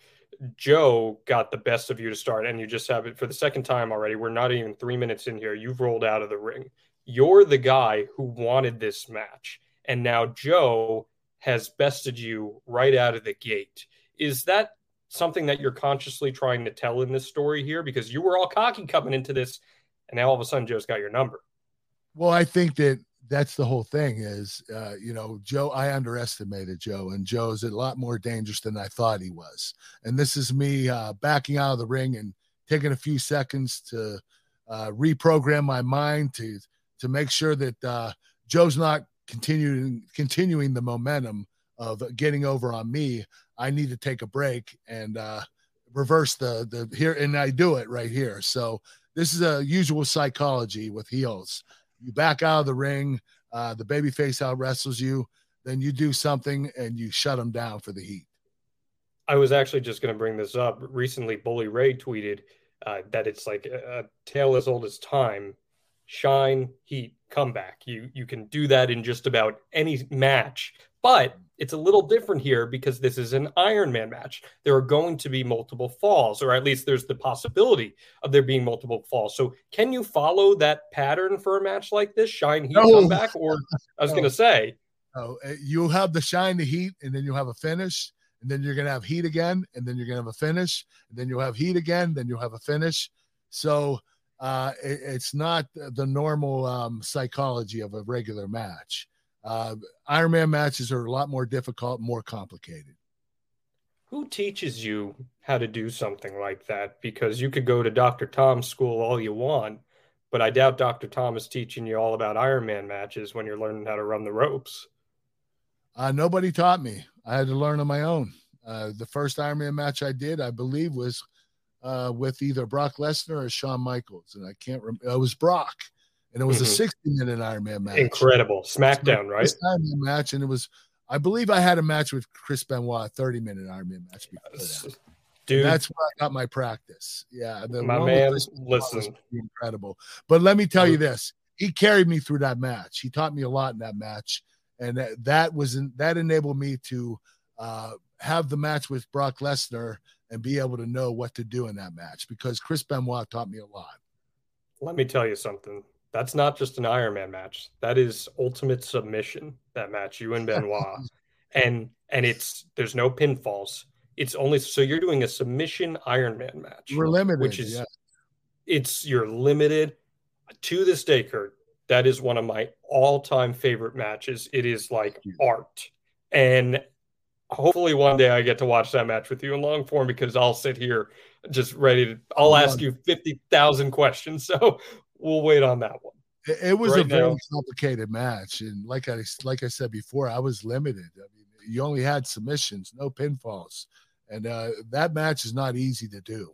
Joe got the best of you to start, and you just have it for the second time already. We're not even three minutes in here. You've rolled out of the ring. You're the guy who wanted this match, and now Joe has bested you right out of the gate. Is that something that you're consciously trying to tell in this story here? Because you were all cocky coming into this, and now all of a sudden Joe's got your number. Well, I think that that's the whole thing is, uh, you know, Joe, I underestimated Joe, and Joe's a lot more dangerous than I thought he was. And this is me uh, backing out of the ring and taking a few seconds to uh, reprogram my mind to to make sure that uh, Joe's not continuing continuing the momentum of getting over on me. I need to take a break and uh, reverse the the here, and I do it right here. So this is a usual psychology with heels you back out of the ring, uh, the babyface out wrestles you, then you do something and you shut them down for the heat. I was actually just going to bring this up. Recently, Bully Ray tweeted uh, that it's like a tale as old as time. Shine, heat, comeback. You you can do that in just about any match, but it's a little different here because this is an Iron Man match. There are going to be multiple falls, or at least there's the possibility of there being multiple falls. So, can you follow that pattern for a match like this? Shine, heat, No. comeback, or I was No. going to say, No, uh, you have the shine, the heat, and then you have a finish, and then you're gonna have heat again, and then you're gonna have a finish, and then you'll have heat again, then you'll have a finish. So uh, it, it's not the normal um, psychology of a regular match. Uh, Ironman matches are a lot more difficult, more complicated. Who teaches you how to do something like that? Because you could go to Dr. Tom's school all you want, but I doubt Dr. Tom is teaching you all about Ironman matches when you're learning how to run the ropes. Uh, nobody taught me. I had to learn on my own. Uh, the first Ironman match I did, I believe, was uh, with either Brock Lesnar or Shawn Michaels, and I can't remember. It was Brock, and it was Mhm. a 60 minute Ironman match. Incredible. SmackDown, right? Match, and it was. I believe I had a match with Chris Benoit, a 30 minute Ironman match before that. Dude, And that's where I got my practice. Yeah, the My man, Chris Benoit was listen. incredible. But let me tell you this: he carried me through that match. He taught me a lot in that match, and that, that was in, that enabled me to uh, have the match with Brock Lesnar and be able to know what to do in that match because Chris Benoit taught me a lot. let me tell you something. That's not just an Iron Man match. That is ultimate submission. That match, you and Benoit, and and it's there's no pinfalls. It's only so you're doing a submission Iron Man match, We're limited, which is yeah. it's you're limited to this day, Kurt. That is one of my all-time favorite matches. It is like art, and hopefully one day I get to watch that match with you in long form because I'll sit here just ready to. I'll ask you fifty thousand questions. So we'll wait on that one. It, it was a Right very now. complicated match, and like I like I said before, I was limited. I mean, you only had submissions, no pinfalls, and uh, that match is not easy to do.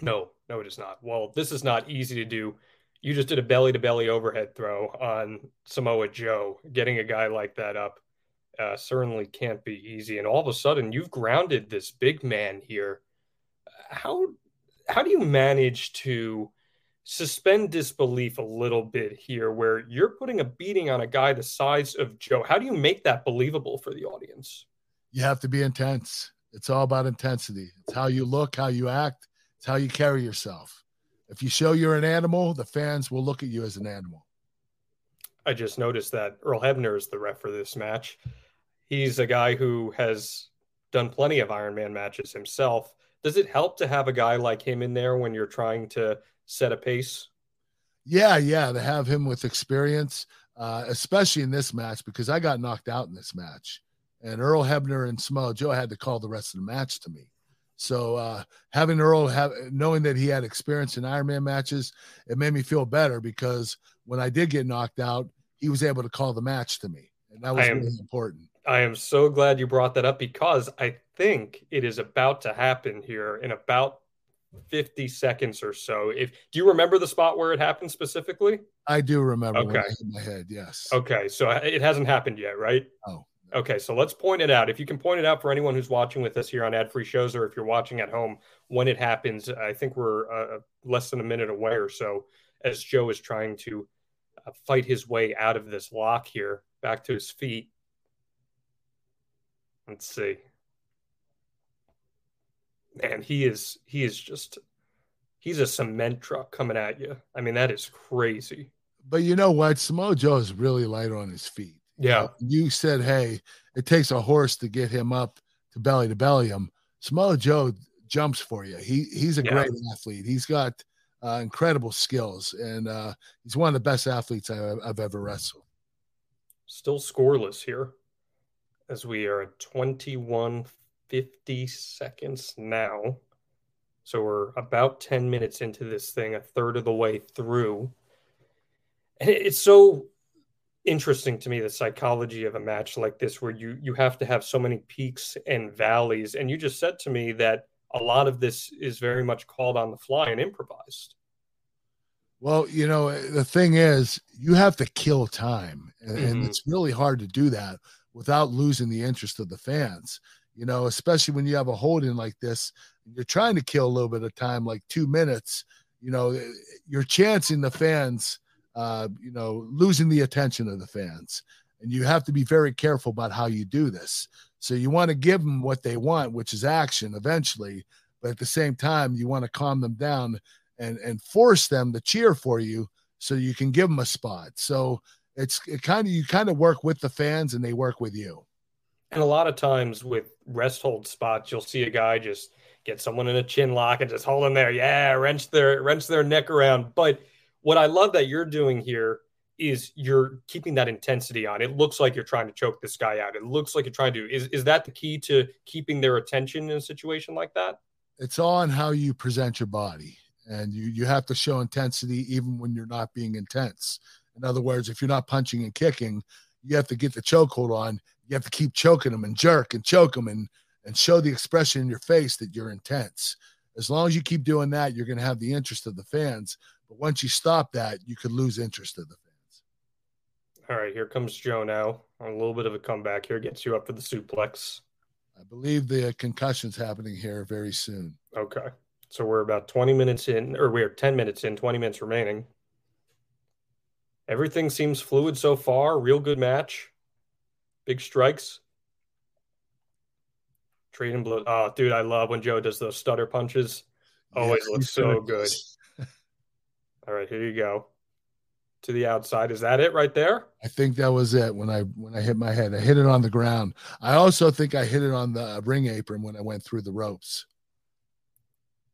No, no, it is not. Well, this is not easy to do. You just did a belly to belly overhead throw on Samoa Joe. Getting a guy like that up uh, certainly can't be easy. And all of a sudden, you've grounded this big man here. How how do you manage to suspend disbelief a little bit here, where you're putting a beating on a guy the size of Joe? How do you make that believable for the audience? You have to be intense. It's all about intensity. It's how you look, how you act, it's how you carry yourself. If you show you're an animal, the fans will look at you as an animal. I just noticed that Earl Hebner is the ref for this match. He's a guy who has done plenty of Ironman matches himself. Does it help to have a guy like him in there when you're trying to set a pace? Yeah, yeah, to have him with experience, uh, especially in this match because I got knocked out in this match, and Earl Hebner and Samoa Joe had to call the rest of the match to me. So uh, having Earl have knowing that he had experience in Ironman matches, it made me feel better because when I did get knocked out, he was able to call the match to me, and that was am- really important. I am so glad you brought that up because I think it is about to happen here in about 50 seconds or so. If do you remember the spot where it happened specifically? I do remember Okay. hit my head. Yes. Okay, so it hasn't happened yet, right? Oh. Okay, so let's point it out. If you can point it out for anyone who's watching with us here on ad free shows, or if you're watching at home when it happens, I think we're uh, less than a minute away or so as Joe is trying to uh, fight his way out of this lock here, back to his feet. Let's see. Man, he is he is just he's a cement truck coming at you. I mean, that is crazy. But you know what? Samoa Joe is really light on his feet. Yeah. You said, hey, it takes a horse to get him up to belly to belly him. Samoa Joe jumps for you. He he's a Yeah. great athlete. He's got uh, incredible skills, and uh, he's one of the best athletes I, I've ever wrestled. still scoreless here as we are at 21 50 seconds now. So we're about 10 minutes into this thing a third of the way through. And it's so interesting to me the psychology of a match like this where you you have to have so many peaks and valleys. And you just said to me that a lot of this is very much called on the fly and improvised. Well, you know, the thing is, you have to kill time, and, Mhm. it's really hard to do that without losing the interest of the fans. You know, especially when you have a hold in like this, you're trying to kill a little bit of time, like two minutes. You know, you're chancing the fans, uh, you know, losing the attention of the fans, and you have to be very careful about how you do this. So you want to give them what they want, which is action eventually, but at the same time, you want to calm them down and and force them to cheer for you so you can give them a spot. So it's it kind of you kind of work with the fans and they work with you. And a lot of times with rest hold spots, you'll see a guy just get someone in a chin lock and just hold them there. Yeah, wrench their wrench their neck around. But what I love that you're doing here is you're keeping that intensity on. It looks like you're trying to choke this guy out. It looks like you're trying to. Is is that the key to keeping their attention in a situation like that? It's all on how you present your body, and you you have to show intensity even when you're not being intense. In other words, if you're not punching and kicking, you have to get the chokehold on. You have to keep choking them and jerk and choke them and and show the expression in your face that you're intense. As long as you keep doing that, you're going to have the interest of the fans. But once you stop that, you could lose interest of the fans. All right, here comes Joe now. A little bit of a comeback here gets you up for the suplex. I believe the concussion's happening here very soon. Okay. So we're about 20 minutes in, or we're 10 minutes in, 20 minutes remaining. Everything seems fluid so far. Real good match. Big strikes. Trading blow. Oh, dude, I love when Joe does those stutter punches. Always Yeah, looks so good. good. All right, here you go. To the outside. Is that it right there? I think that was it when I when I hit my head. I hit it on the ground. I also think I hit it on the uh, ring apron when I went through the ropes.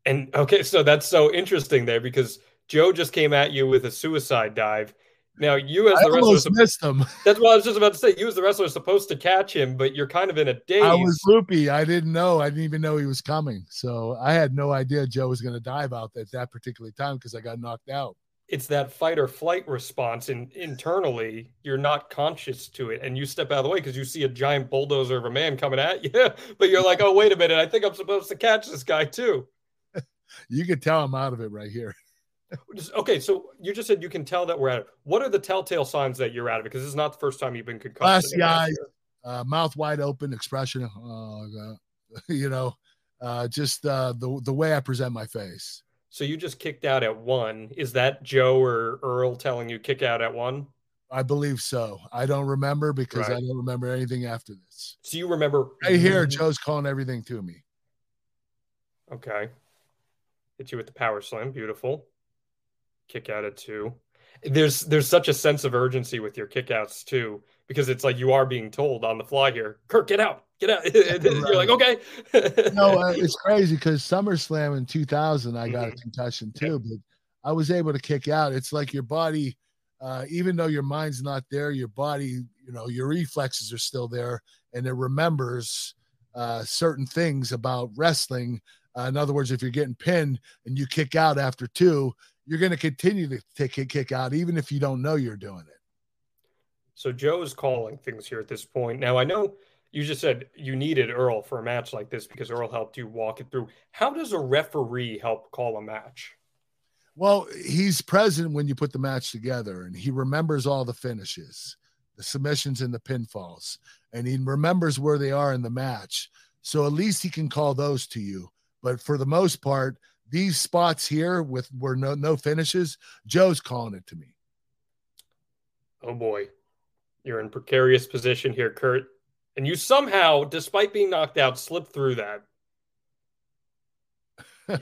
And okay, so that's so interesting there because Joe just came at you with a suicide dive. Now you as I the wrestler, almost missed him. that's what I was just about to say. You as the wrestler are supposed to catch him, but you're kind of in a daze. I was loopy. I didn't know. I didn't even know he was coming. So I had no idea Joe was going to dive out at that particular time because I got knocked out. it's that fight or flight response and internally you're not conscious to it and you step out of the way because you see a giant bulldozer of a man coming at you but you're like oh wait a minute i think i'm supposed to catch this guy too You could tell I'm out of it right here. Okay so you just said you can tell that we're out of it what are the telltale signs that you're out of it because this is not the first time you've been concussed Glassy eyes, uh, mouth wide open, expression. Oh, you know, uh, just uh, the the way I present my face. so you just kicked out at one is that joe or earl telling you kick out at one I believe so. I don't remember because I don't remember anything after this. so you remember Right here, Joe's calling everything to me. Okay. Hit you with the power slam. Beautiful. Kick out at two. There's there's such a sense of urgency with your kickouts too, because it's like you are being told on the fly here, Kurt, get out, get out. You're like, okay. no, uh, it's crazy because SummerSlam in 2000, I got a Mhm. concussion too, but I was able to kick out. It's like your body, uh, even though your mind's not there, your body, you know, your reflexes are still there and it remembers uh, certain things about wrestling. Uh, in other words, if you're getting pinned and you kick out after two, you're going to continue to take a kick out, even if you don't know you're doing it. So Joe's calling things here at this point. Now I know you just said you needed Earl for a match like this because Earl helped you walk it through. How does a referee help call a match? Well, he's present when you put the match together and he remembers all the finishes, the submissions and the pinfalls, and he remembers where they are in the match. So at least he can call those to you. But for the most part, these spots here with where no no finishes, Joe's calling it to me. Oh boy, you're in precarious position here, Kurt. And you somehow, despite being knocked out, slipped through that. All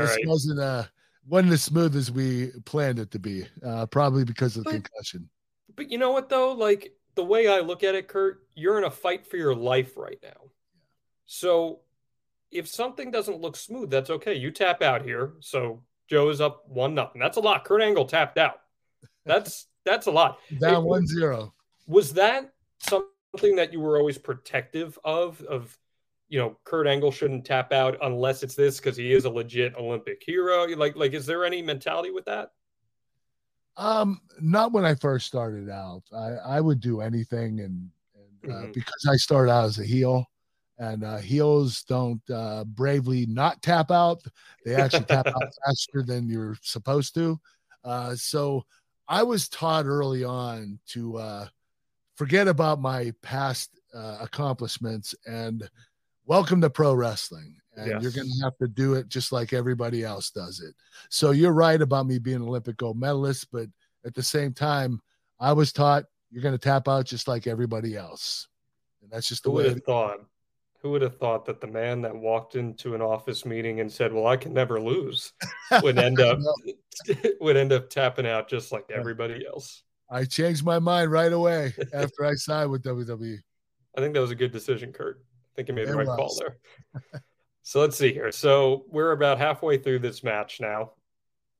this right. wasn't uh wasn't as smooth as we planned it to be, uh, probably because of the But- concussion. But you know what though? Like the way I look at it, Kurt, you're in a fight for your life right now. So if something doesn't look smooth, that's okay. You tap out here. So Joe is up one nothing. That's a lot. Kurt Angle tapped out. That's that's a lot. Down Hey, one zero. Was that something that you were always protective of? Of you know, Kurt Angle shouldn't tap out unless it's this because he is a legit Olympic hero. Like, like, is there any mentality with that? Um, not when I first started out. I, I would do anything, and, and uh, Mhm. because I started out as a heel, and uh, heels don't uh, bravely not tap out. They actually tap out faster than you're supposed to. Uh, so I was taught early on to uh, forget about my past uh, accomplishments and welcome to pro wrestling. And you're going to have to do it just like everybody else does it. So you're right about me being an Olympic gold medalist, but at the same time, I was taught you're going to tap out just like everybody else. And that's just the Who way would it have thought? Who would have thought that the man that walked into an office meeting and said, "Well, I can never lose," would end up would end up tapping out just like everybody else? I changed my mind right away after I signed with WWE. I think that was a good decision, Kurt. I think you made the right was. call there. so let's see here. So we're about halfway through this match now.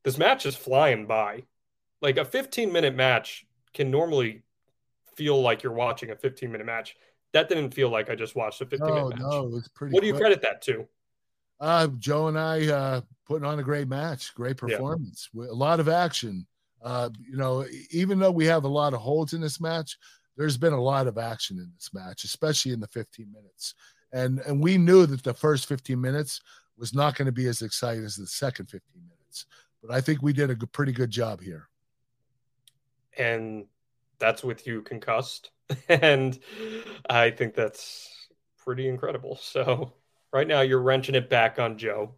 This match is flying by. Like a 15 minute match can normally feel like you're watching a 15 minute match. That didn't feel like I just watched a 15 No, minute match. no, it was pretty. what do you credit that to? Uh, Joe and I uh, putting on a great match, great performance, with a lot of action. Uh, you know, even though we have a lot of holds in this match, there's been a lot of action in this match, especially in the 15 minutes. And and we knew that the first 15 minutes was not going to be as exciting as the second 15 minutes. But I think we did a pretty good job here. and that's with you concussed. and I think that's pretty incredible. So right now you're wrenching it back on Joe.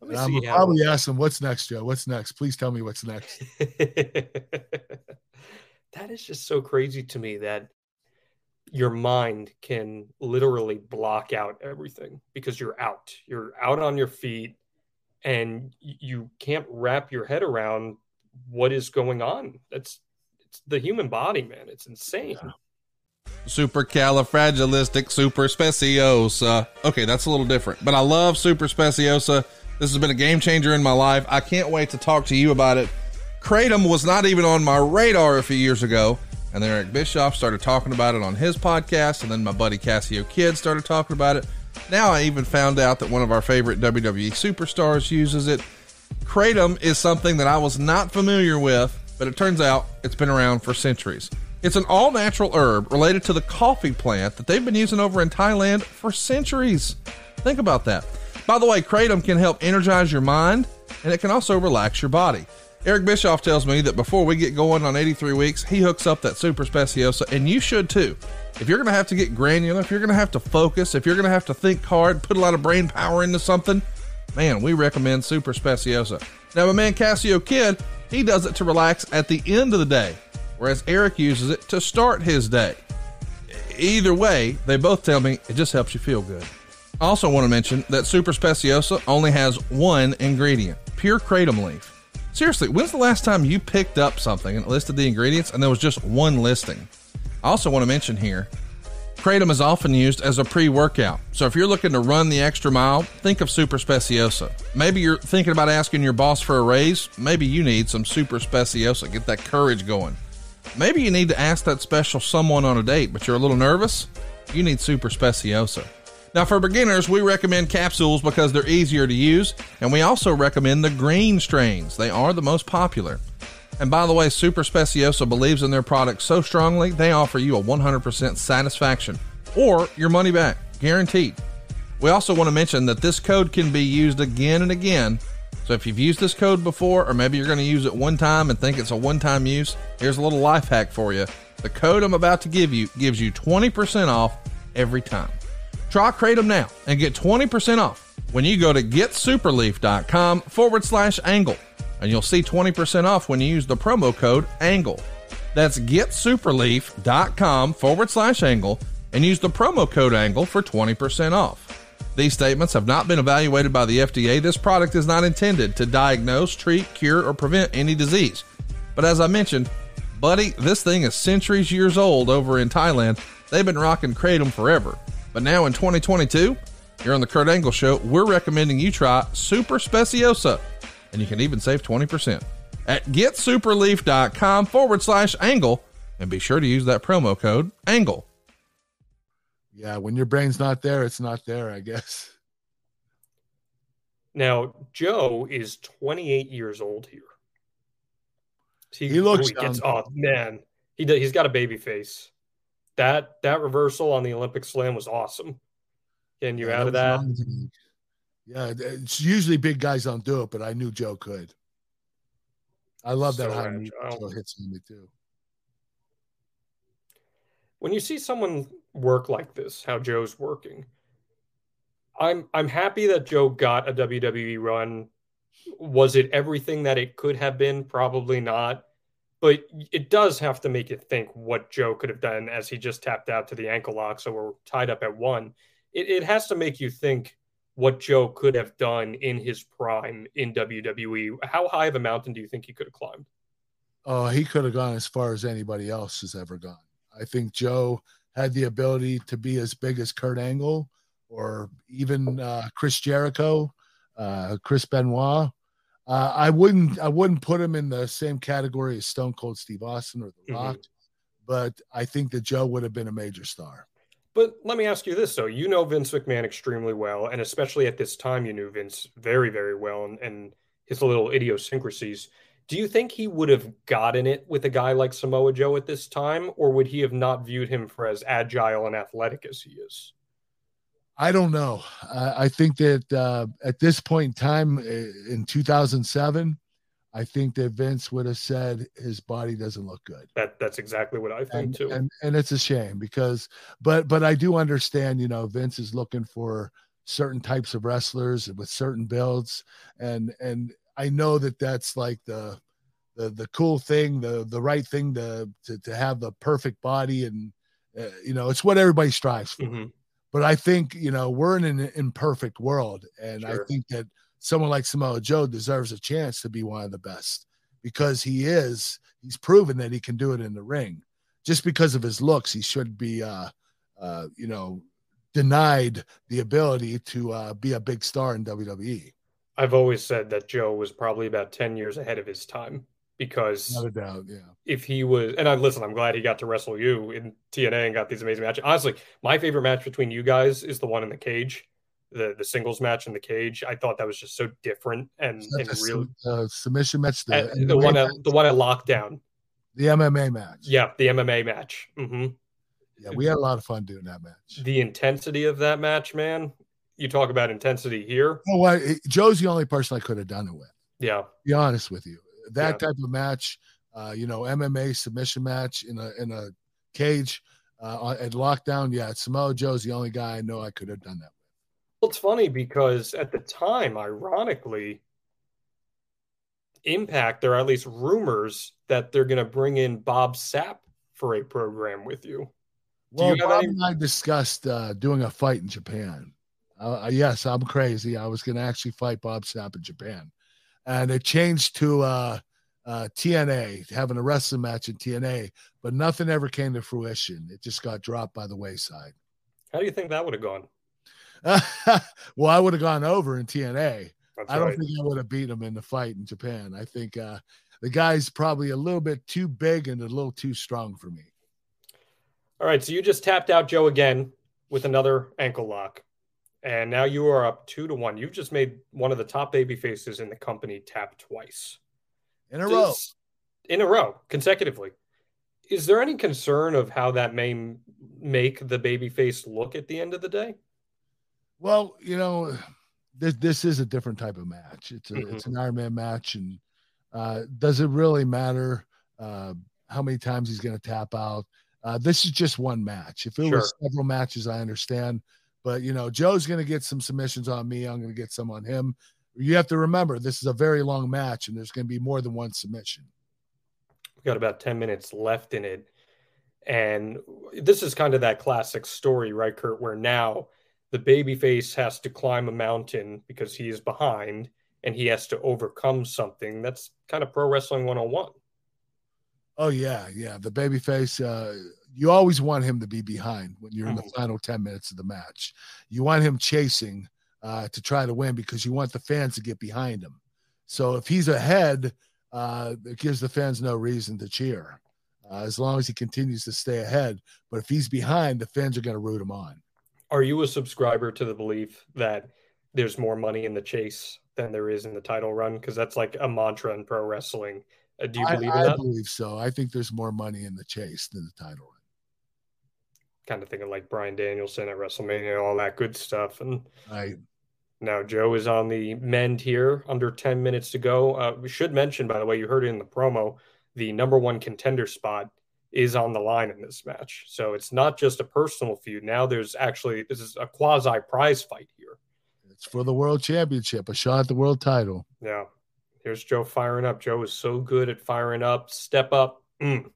Let me I'm see how- probably ask him, "What's next, Joe? What's next? Please tell me what's next." that is just so crazy to me that your mind can literally block out everything because you're out. You're out on your feet and you can't wrap your head around what is going on. That's the human body, man. It's insane. Supercalifragilistic superspeciosa. Okay, that's a little different, but I love superspeciosa. This has been a game changer in my life. I can't wait to talk to you about it. Kratom was not even on my radar a few years ago, and then Eric Bischoff started talking about it on his podcast, and then my buddy Cassio Kid started talking about it. Now I even found out that one of our favorite WWE superstars uses it. Kratom is something that I was not familiar with, but it turns out it's been around for centuries. It's an all natural herb related to the coffee plant that they've been using over in Thailand for centuries. Think about that. By the way, Kratom can help energize your mind and it can also relax your body. Eric Bischoff tells me that before we get going on 83 weeks, he hooks up that Super Speciosa, and you should too. If you're going to have to get granular, if you're going to have to focus, if you're going to have to think hard, put a lot of brain power into something, man, we recommend Super Speciosa. Now, my man Cassio Kid, he does it to relax at the end of the day, whereas Eric uses it to start his day. Either way, they both tell me it just helps you feel good. I also want to mention that Super Speciosa only has one ingredient pure kratom leaf. Seriously, when's the last time you picked up something and listed the ingredients and there was just one listing? I also want to mention here Kratom is often used as a pre workout. So if you're looking to run the extra mile, think of Super Speciosa. Maybe you're thinking about asking your boss for a raise. Maybe you need some Super Speciosa. Get that courage going. Maybe you need to ask that special someone on a date, but you're a little nervous. You need Super Speciosa. Now, for beginners, we recommend capsules because they're easier to use, and we also recommend the green strains. They are the most popular. And by the way, Super Speciosa believes in their product so strongly, they offer you a 100% satisfaction or your money back, guaranteed. We also want to mention that this code can be used again and again. So if you've used this code before, or maybe you're going to use it one time and think it's a one time use, here's a little life hack for you. The code I'm about to give you gives you 20% off every time. Try Kratom now and get 20% off when you go to getsuperleaf.com forward slash angle. And you'll see 20% off when you use the promo code ANGLE. That's getsuperleaf.com forward slash angle and use the promo code ANGLE for 20% off. These statements have not been evaluated by the FDA. This product is not intended to diagnose, treat, cure, or prevent any disease. But as I mentioned, buddy, this thing is centuries years old over in Thailand. They've been rocking Kratom forever. But now in 2022, here on the Kurt Angle Show, we're recommending you try Super Speciosa, and you can even save 20% at getsuperleaf.com forward slash angle, and be sure to use that promo code ANGLE. Yeah, when your brain's not there, it's not there, I guess. Now, Joe is 28 years old here. He looks really gets, young. oh man, he does, he's got a baby face. That that reversal on the Olympic slam was awesome. Getting you Yeah, out of was that. Wrong to me. Yeah, it's usually big guys don't do it, but I knew Joe could. I love that So high knee. Joe hits on me too. when you see someone work like this, how Joe's working, I'm I'm happy that Joe got a WWE run. Was it everything that it could have been? Probably not. But it does have to make you think what Joe could have done as he just tapped out to the ankle lock, so we're tied up at one. It, it has to make you think what Joe could have done in his prime in WWE. How high of a mountain do you think he could have climbed? Oh, he could have gone as far as anybody else has ever gone. I think Joe had the ability to be as big as Kurt Angle or even uh, Chris Jericho, uh, Chris Benoit. Uh, I wouldn't I wouldn't put him in the same category as Stone Cold Steve Austin or The Rock, but I think that Joe would have been a major star. But let me ask you this though: you know Vince McMahon extremely well, and especially at this time, you knew Vince very, very well, and, and his little idiosyncrasies. Do you think he would have gotten it with a guy like Samoa Joe at this time, or would he have not viewed him for as agile and athletic as he is? I don't know. I, I think that uh, at this point in time uh, in 2007, I think that Vince would have said his body doesn't look good. That that's exactly what I think and, too. And and it's a shame because but but I do understand, you know, Vince is looking for certain types of wrestlers with certain builds and and I know that that's like the the the cool thing, the the right thing to to, to have the perfect body and uh, you know, it's what everybody strives for. Mm-hmm. But I think, you know, we're in an imperfect world and Sure. I think that someone like Samoa Joe deserves a chance to be one of the best because he is he's proven that he can do it in the ring. Just because of his looks, he should be uh uh you know denied the ability to uh be a big star in. WWE. I've always said that Joe was probably about 10 years ahead of his time because Not a doubt, yeah. if he was, and I listen, I'm glad he got to wrestle you in TNA and got these amazing matches. Honestly, my favorite match between you guys is the one in the cage, the the singles match in the cage. I thought that was just so different and, and That's real. the uh, submission match, the, Uh, the one at the one at lockdown. the MMA match. Yeah, the MMA match. hmm Yeah, we had a lot of fun doing that match. The intensity of that match, man. You talk about intensity here. Know? Joe's the only person I could have done it with. Yeah. be honest with you. That Yeah. type of match, uh, you know, MMA submission match in a in a cage uh, at lockdown. Yeah, Samoa Joe's the only guy I know I could have done that. Well, it's funny because at the time, ironically, Impact, there are at least rumors that they're going to bring in Bob Sapp for a program with you. Do Well, you have Bob any? and I discussed uh, doing a fight in Japan. Uh, yes, I'm crazy. I was going to actually fight Bob Sapp in Japan, and it changed to uh, uh, TNA, having a wrestling match in TNA, but nothing ever came to fruition. It just got dropped by the wayside. How do you think that would have gone? well, I would have gone over in TNA. That's I don't right. think I would have beat him in the fight in Japan. I think uh, the guy's probably a little bit too big and a little too strong for me. All right, so you just tapped out Joe again with another ankle lock, and now you are up two to one. You've just made one of the top baby faces in the company tap twice In a row. In a row consecutively. Is there any concern of how that may make the baby face look at the end of the day? Well, you know, this this is a different type of match. It's a Mhm. it's an Iron Man match, and uh, does it really matter uh, how many times he's going to tap out? Uh, this is just one match. If it was several matches, I understand. But you know, Joe's going to get some submissions on me. I'm going to get some on him. You have to remember this is a very long match, and there's going to be more than one submission. We've got about 10 minutes left in it. And this is kind of that classic story, right, Kurt, where now the babyface has to climb a mountain because he is behind and he has to overcome something. That's kind of pro wrestling 101. Oh yeah, yeah. The babyface, uh, you always want him to be behind when you're in the Mhm. final 10 minutes of the match. You want him chasing uh, to try to win because you want the fans to get behind him. So if he's ahead, uh, it gives the fans no reason to cheer. Uh, as long as he continues to stay ahead. But if he's behind, the fans are going to root him on. Are you a subscriber to the belief that there's more money in the chase than there is in the title run? Because that's like a mantra in pro wrestling. Uh, do you I, believe I that? believe so. I think there's more money in the chase than the title run. Kind of thinking like Bryan Danielson at WrestleMania, all that good stuff. And I Now, Joe is on the mend here, under 10 minutes to go. Uh, we should mention, by the way, you heard it in the promo, the number one contender spot is on the line in this match. So it's not just a personal feud. Now there's actually, this is a quasi prize fight here. it's for the world championship, a shot at the world title. Yeah. Here's Joe firing up. Joe is so good at firing up. Step up. Mm.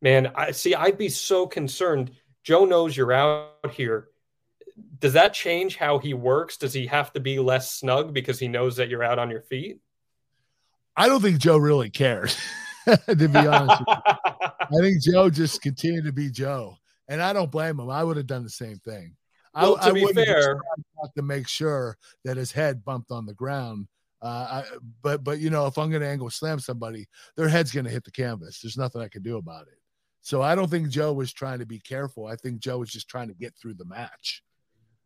Man, I see. I'd be so concerned. Joe knows you're out here. Does that change how he works? Does he have to be less snug because he knows that you're out on your feet? I don't think Joe really cares. to be honest, with you. I think Joe just continued to be Joe, and I don't blame him. I would have done the same thing. Well, I, to be wouldn't have fair- to make sure that his head bumped on the ground. Uh, I, but but you know, if I'm going to angle slam somebody, their head's going to hit the canvas. There's nothing I can do about it. So I don't think Joe was trying to be careful. I think Joe was just trying to get through the match,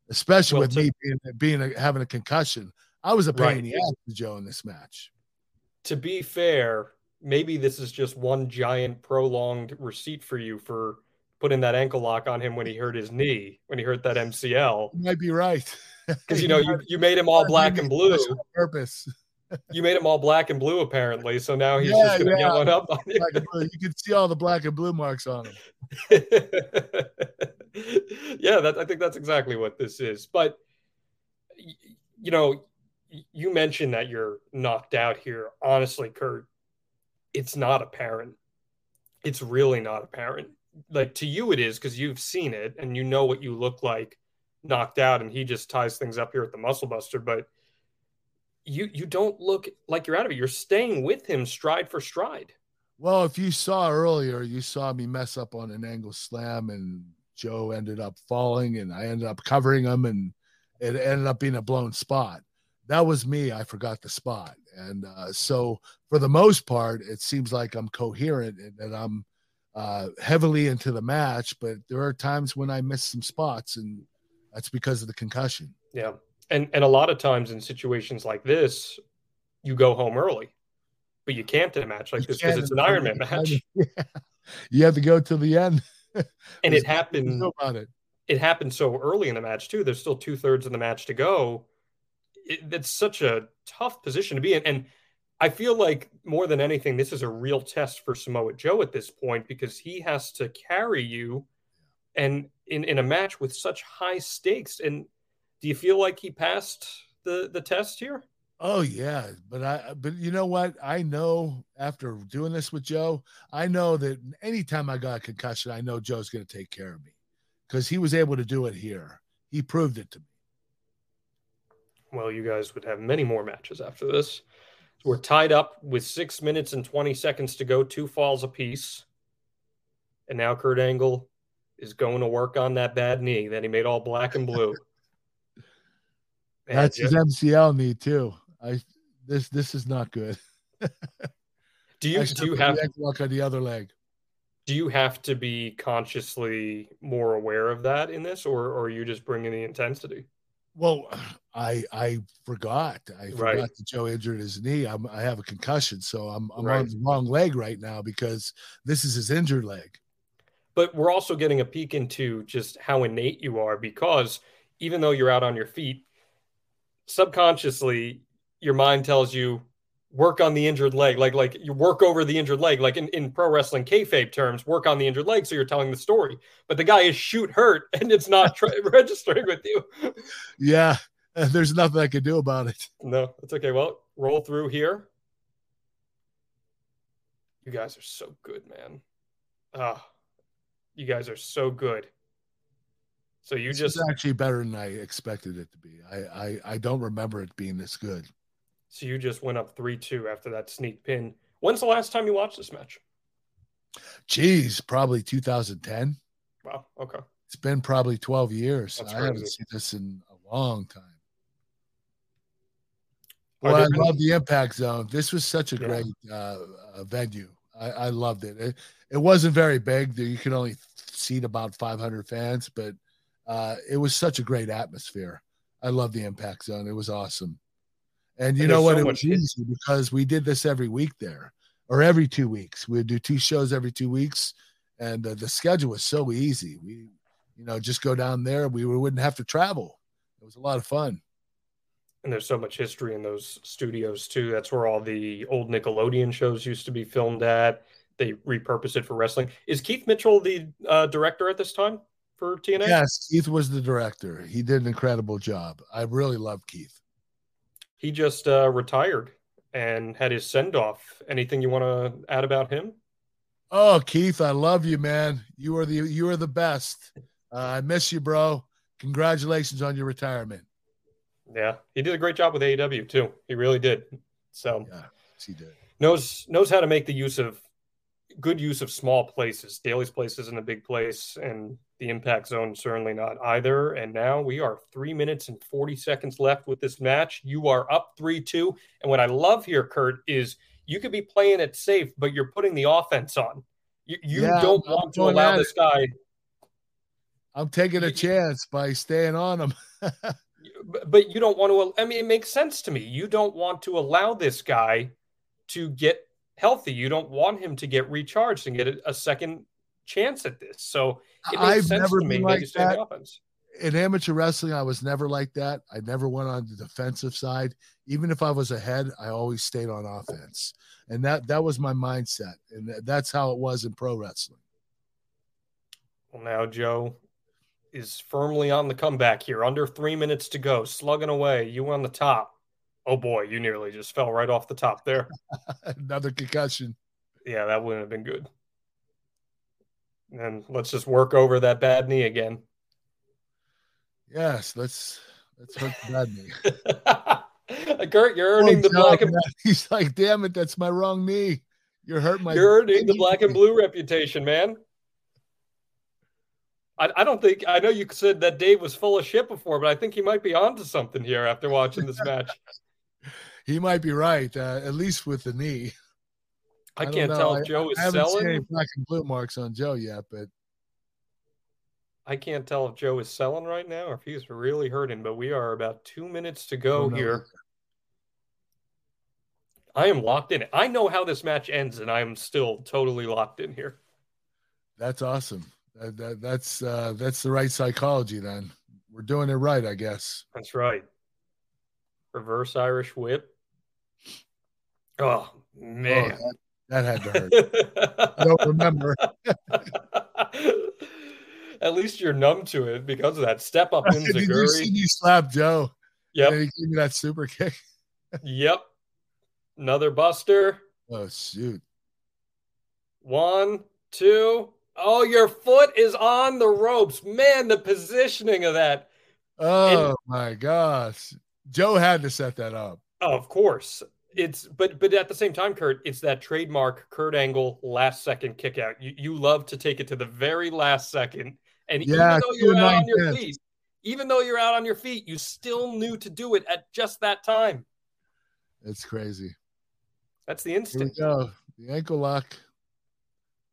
especially Well, with to- me being, being a, having a concussion. I was a pain Right. in the ass to Joe in this match. to be fair, maybe this is just one giant prolonged receipt for you for putting that ankle lock on him when he hurt his knee, when he hurt that MCL. You might be right. Because you know, you, you made him all black and blue. Purpose. You made him all black and blue apparently. So now he's Yeah, just gonna yeah. one up on you. Black and blue. You can see all the black and blue marks on him. yeah, that I think that's exactly what this is. But you know, you mentioned that you're knocked out here. Honestly, Kurt, it's not apparent. It's really not apparent. Like to you, it is because you've seen it and you know what you look like knocked out, and he just ties things up here at the Muscle Buster. But you you don't look like you're out of it. You're staying with him stride for stride. Well, if you saw earlier, you saw me mess up on an angle slam, and Joe ended up falling, and I ended up covering him, and it ended up being a blown spot. That was me. I forgot the spot, and uh, so for the most part, it seems like I'm coherent and that I'm uh, heavily into the match. But there are times when I miss some spots, and that's because of the concussion. Yeah. And and a lot of times in situations like this, you go home early. But you can't in a match like You this because it's an Ironman match. Yeah. You have to go till the end. And it happened it. it happened so early in the match too. There's still two thirds of the match to go. It, it's such a tough position to be in, and I feel like more than anything, this is a real test for Samoa Joe at this point because he has to carry you, and in in a match with such high stakes. And do you feel like he passed the the test here? Oh yeah, but I but you know what? I know after doing this with Joe, I know that anytime I got a concussion, I know Joe's going to take care of me because he was able to do it here. He proved it to me. Well, you guys would have many more matches after this. We're tied up with six minutes and 20 seconds to go, two falls apiece. And now Kurt Angle is going to work on that bad knee that he made all black and blue. That's his MCL knee too. I this this is not good. do you do you have leg lock on the other leg? do you have to be consciously more aware of that in this, or, or are you just bringing the intensity? Well, I I forgot. I forgot Right. that Joe injured his knee. I'm, I have a concussion, so I'm I'm Right. on the wrong leg right now because this is his injured leg. but we're also getting a peek into just how innate you are because even though you're out on your feet, subconsciously your mind tells you work on the injured leg, like like you work over the injured leg, like in, in pro wrestling kayfabe terms, work on the injured leg. So you're telling the story, but the guy is shoot hurt and it's not tra- registering with you. Yeah, there's nothing I can do about it. No, it's okay. Well, roll through here. You guys are so good, man. Ah, you guys are so good. So you This just actually better than I expected it to be. I, I I don't remember it being this good. So you just went up 3 2 after that sneak pin. When's the last time you watched this match? Geez, probably 2010. Wow. Okay. It's been probably 12 years. I haven't seen this in a long time. Well, I there love the Impact Zone. This was such a Yeah. great uh, uh, venue. I, I loved it. it. It wasn't very big. You could only seat about 500 fans, but uh, it was such a great atmosphere. I love the Impact Zone. It was awesome. And you And know what? so it was easy because we did this every week there, or every two weeks. We'd do two shows every two weeks, and uh, the schedule was so easy. We, you know, just go down there. We wouldn't have to travel. It was a lot of fun. And there's so much history in those studios too. That's where all the old Nickelodeon shows used to be filmed at. They repurposed it for wrestling. Is Keith Mitchell the uh, director at this time for TNA? Yes, Keith was the director. He did an incredible job. I really love Keith. He just uh, retired and had his send off. Anything you want to add about him? Oh, Keith, I love you, man. You are the you are the best. Uh, I miss you, bro. Congratulations on your retirement. Yeah, he did a great job with AEW too. He really did. So Yeah, he did. knows knows how to make the use of good use of small places. Daily's place isn't a big place, and the impact zone certainly not either. And now we are three minutes and 40 seconds left with this match. You are up 3 2. And what I love here, Kurt, is you could be playing it safe, but you're putting the offense on. You, you Yeah, don't I'm want to allow this guy. I'm taking a chance by staying on him. but- you don't want to. I mean, it makes sense to me. You don't want to allow this guy to get healthy. You don't want him to get recharged and get a second chance at this. So I've never been like you stay on that. offense. in amateur wrestling, I was never like that. I never went on the defensive side. Even if I was ahead, I always stayed on offense, and that that was my mindset, and that's how it was in pro wrestling. Well, now Joe is firmly on the comeback here. Under three minutes to go, slugging away. You on the top. Oh boy, you nearly just fell right off the top there. Another concussion. Yeah, that wouldn't have been good. And let's just work over that bad knee again. Yes, let's let's hurt the bad knee. Kurt, you're earning Oh, the black and man, He's like, damn it, that's my wrong knee. You're hurting my. you're earning the black and blue reputation, man. I, I don't think I know you said that Dave was full of shit before, but I think he might be onto something here after watching this match. He might be right, uh, at least with the knee. I, don't can't tell if Joe is I haven't seen selling. any black and blue marks on Joe yet, but I can't tell if Joe is selling right now or if he's really hurting, but we are about two minutes to go know. here. I am locked in. I know how this match ends, and I am still totally locked in here. that's awesome. That, that, that's uh, that's the right psychology. Then we're doing it right, I guess. That's right. Reverse Irish whip. Oh Oh, man. that, that had to hurt. I don't remember. At least you're numb to it because of that step up in Did you see me slap Joe? Yep. And he gave me that super kick. Yep. Another buster. Oh shoot! One, two. Oh, your foot is on the ropes. Man, the positioning of that. Oh my gosh! Joe had to set that up. Oh, of course. It's but but at the same time, Kurt, it's that trademark Kurt Angle last second kick out. You you love to take it to the very last second. And Yeah, even though you're out on your feet, even though you're out on your feet, you still knew to do it at just that time. It's crazy. That's the instinct. go. The ankle lock.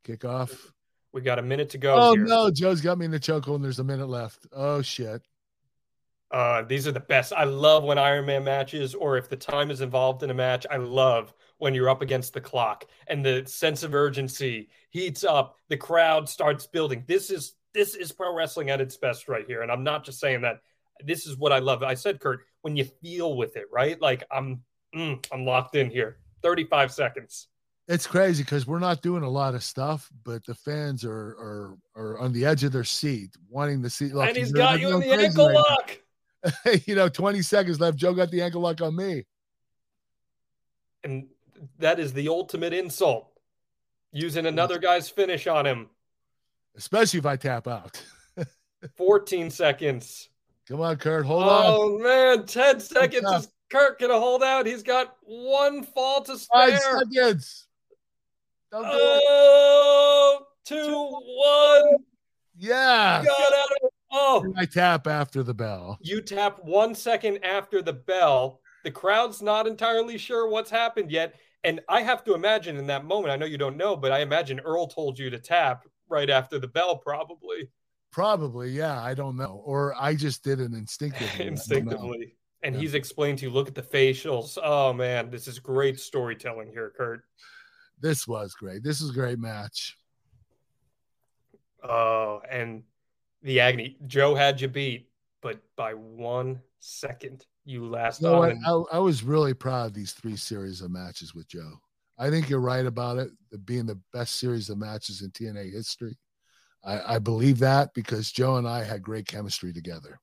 Kick off. We got a minute to go Oh here. no! Joe's got me in the chokehold, and there's a minute left. Oh shit! Uh, these are the best. I love when Iron Man matches, or if the time is involved in a match, I love when you're up against the clock and the sense of urgency heats up. The crowd starts building. This is this is pro wrestling at its best right here, and I'm not just saying that. This is what I love. I said, Kurt, when you feel with it, right? Like I'm, mm, I'm locked in here. 35 seconds. It's crazy because we're not doing a lot of stuff, but the fans are are are on the edge of their seat, wanting to see. and he's got you in the ankle lock. you know, 20 seconds left. Joe got the ankle lock on me. And that is the ultimate insult. Using another guy's finish on him. especially if I tap out. 14 seconds. Come on, Kurt, hold oh, on. Oh man, 10 seconds. Is Kirk gonna hold out? He's got one fall to Five spare. seconds. Don't do. Oh, two, one. Yeah. Got out of Oh, I tap after the bell. you tap one second after the bell. The crowd's not entirely sure what's happened yet. And I have to imagine in that moment, I know you don't know, but I imagine Earl told you to tap right after the bell, probably Probably, yeah. I don't know. Or I just did it instinctively. I don't know. instinctively. And Yeah. he's explained to you, look at the facials. Oh man, this is great storytelling here, Kurt. This was great. This is a great match. Oh, and the agony. Joe had you beat, but by one second, you last You know on. I, I was really proud of these three series of matches with Joe. I think you're right about it, the being the best series of matches in TNA history. I, I believe that because Joe and I had great chemistry together.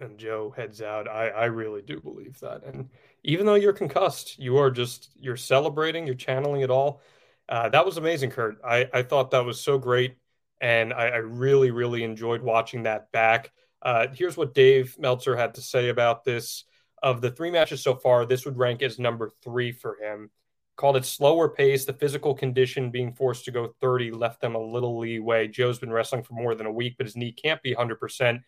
and Joe heads out. I, I really do believe that. And even though you're concussed, you are just you're celebrating, you're channeling it all. Uh, that was amazing, Kurt. I, I thought that was so great, and I, I really really enjoyed watching that back. Uh, here's what Dave Meltzer had to say about this. Of the three matches so far, this would rank as number three for him. called it slower pace. The physical condition being forced to go 30 left them a little leeway. Joe's been wrestling for more than a week, but his knee can't be 100%.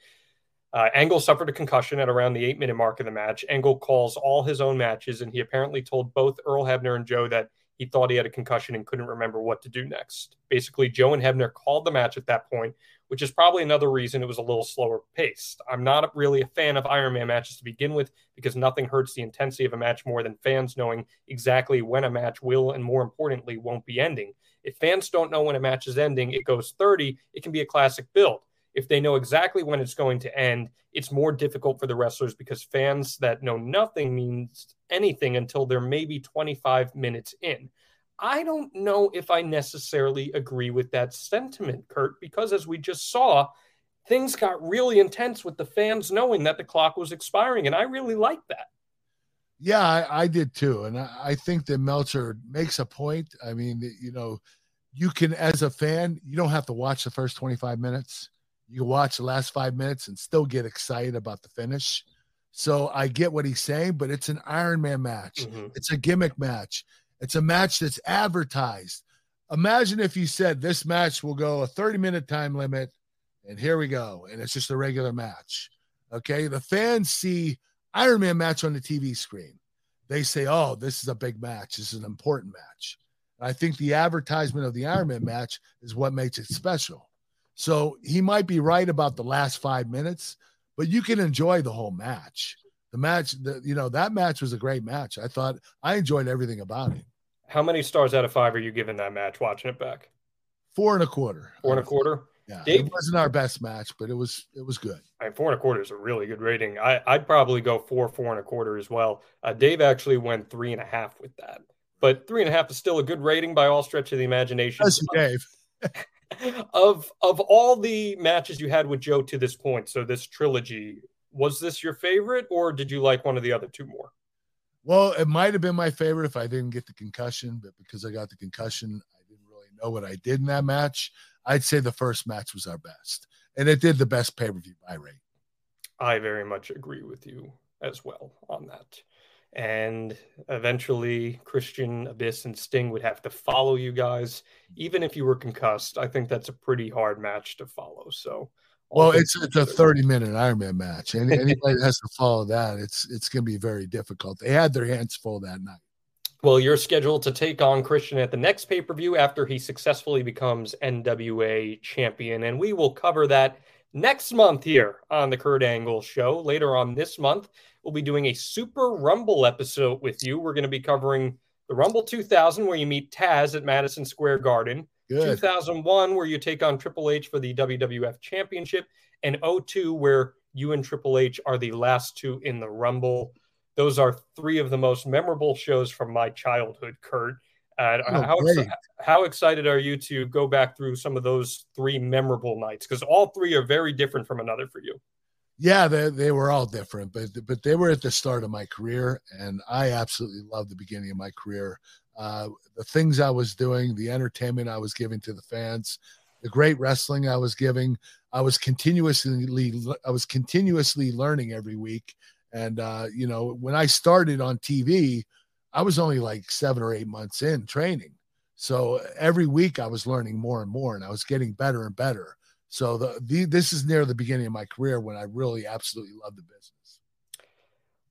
Uh, Angle suffered a concussion at around the eight minute mark of the match. Angle calls all his own matches, and he apparently told both Earl Hebner and Joe that he thought he had a concussion and couldn't remember what to do next. Basically, Joe and Hebner called the match at that point, which is probably another reason it was a little slower paced. I'm not really a fan of Iron Man matches to begin with because nothing hurts the intensity of a match more than fans knowing exactly when a match will and more importantly won't be ending. If fans don't know when a match is ending, it goes 30, it can be a classic build if they know exactly when it's going to end, it's more difficult for the wrestlers because fans that know nothing means anything until they're maybe 25 minutes in. I don't know if I necessarily agree with that sentiment, Kurt, because as we just saw, things got really intense with the fans knowing that the clock was expiring. And I really like that. Yeah, I, I did too. And I, I think that Meltzer makes a point. I mean, you know, you can, as a fan, you don't have to watch the first 25 minutes you watch the last five minutes and still get excited about the finish. So I get what he's saying, but it's an Iron Man match. Mm-hmm. It's a gimmick match. It's a match that's advertised. Imagine if you said this match will go a 30 minute time limit, and here we go. And it's just a regular match. Okay. The fans see Iron Man match on the TV screen. They say, oh, this is a big match. This is an important match. I think the advertisement of the Iron Man match is what makes it special. So he might be right about the last five minutes, but you can enjoy the whole match. The match, the, you know, that match was a great match. I thought I enjoyed everything about it. How many stars out of five are you giving that match watching it back? Four and a quarter. Four and a quarter. Yeah, Dave, it wasn't our best match, but it was it was good. I mean, four and a quarter is a really good rating. I, I'd probably go four, four and a quarter as well. Uh, Dave actually went three and a half with that, but three and a half is still a good rating by all stretch of the imagination. Yes, Dave. of of all the matches you had with Joe to this point, so this trilogy, was this your favorite, or did you like one of the other two more? Well, it might have been my favorite if I didn't get the concussion, but because I got the concussion, I didn't really know what I did in that match. I'd say the first match was our best, and it did the best pay per view buy rate. I very much agree with you as well on that and eventually Christian Abyss and Sting would have to follow you guys, even if you were concussed. I think that's a pretty hard match to follow. So, well, it's it's a thirty minute Ironman match, and anybody that has to follow that, it's it's going to be very difficult. They had their hands full that night. Well, you're scheduled to take on Christian at the next pay per view after he successfully becomes NWA champion, and we will cover that next month here on the Kurt Angle Show. Later on this month, we'll be doing a Super Rumble episode with you. We're going to be covering the Rumble 2000, where you meet Taz at Madison Square Garden. Good. 2001, where you take on Triple H for the WWF Championship, and 02, where you and Triple H are the last two in the Rumble. Those are three of the most memorable shows from my childhood, Kurt. Uh, oh, how, how excited are you to go back through some of those three memorable nights? Because all three are very different from another for you. Yeah, they, they were all different, but but they were at the start of my career, and I absolutely loved the beginning of my career. Uh, the things I was doing, the entertainment I was giving to the fans, the great wrestling I was giving. I was continuously I was continuously learning every week, and uh, you know when I started on TV, I was only like seven or eight months in training. So uh, every week I was learning more and more and I was getting better and better. So the, the this is near the beginning of my career when I really absolutely love the business.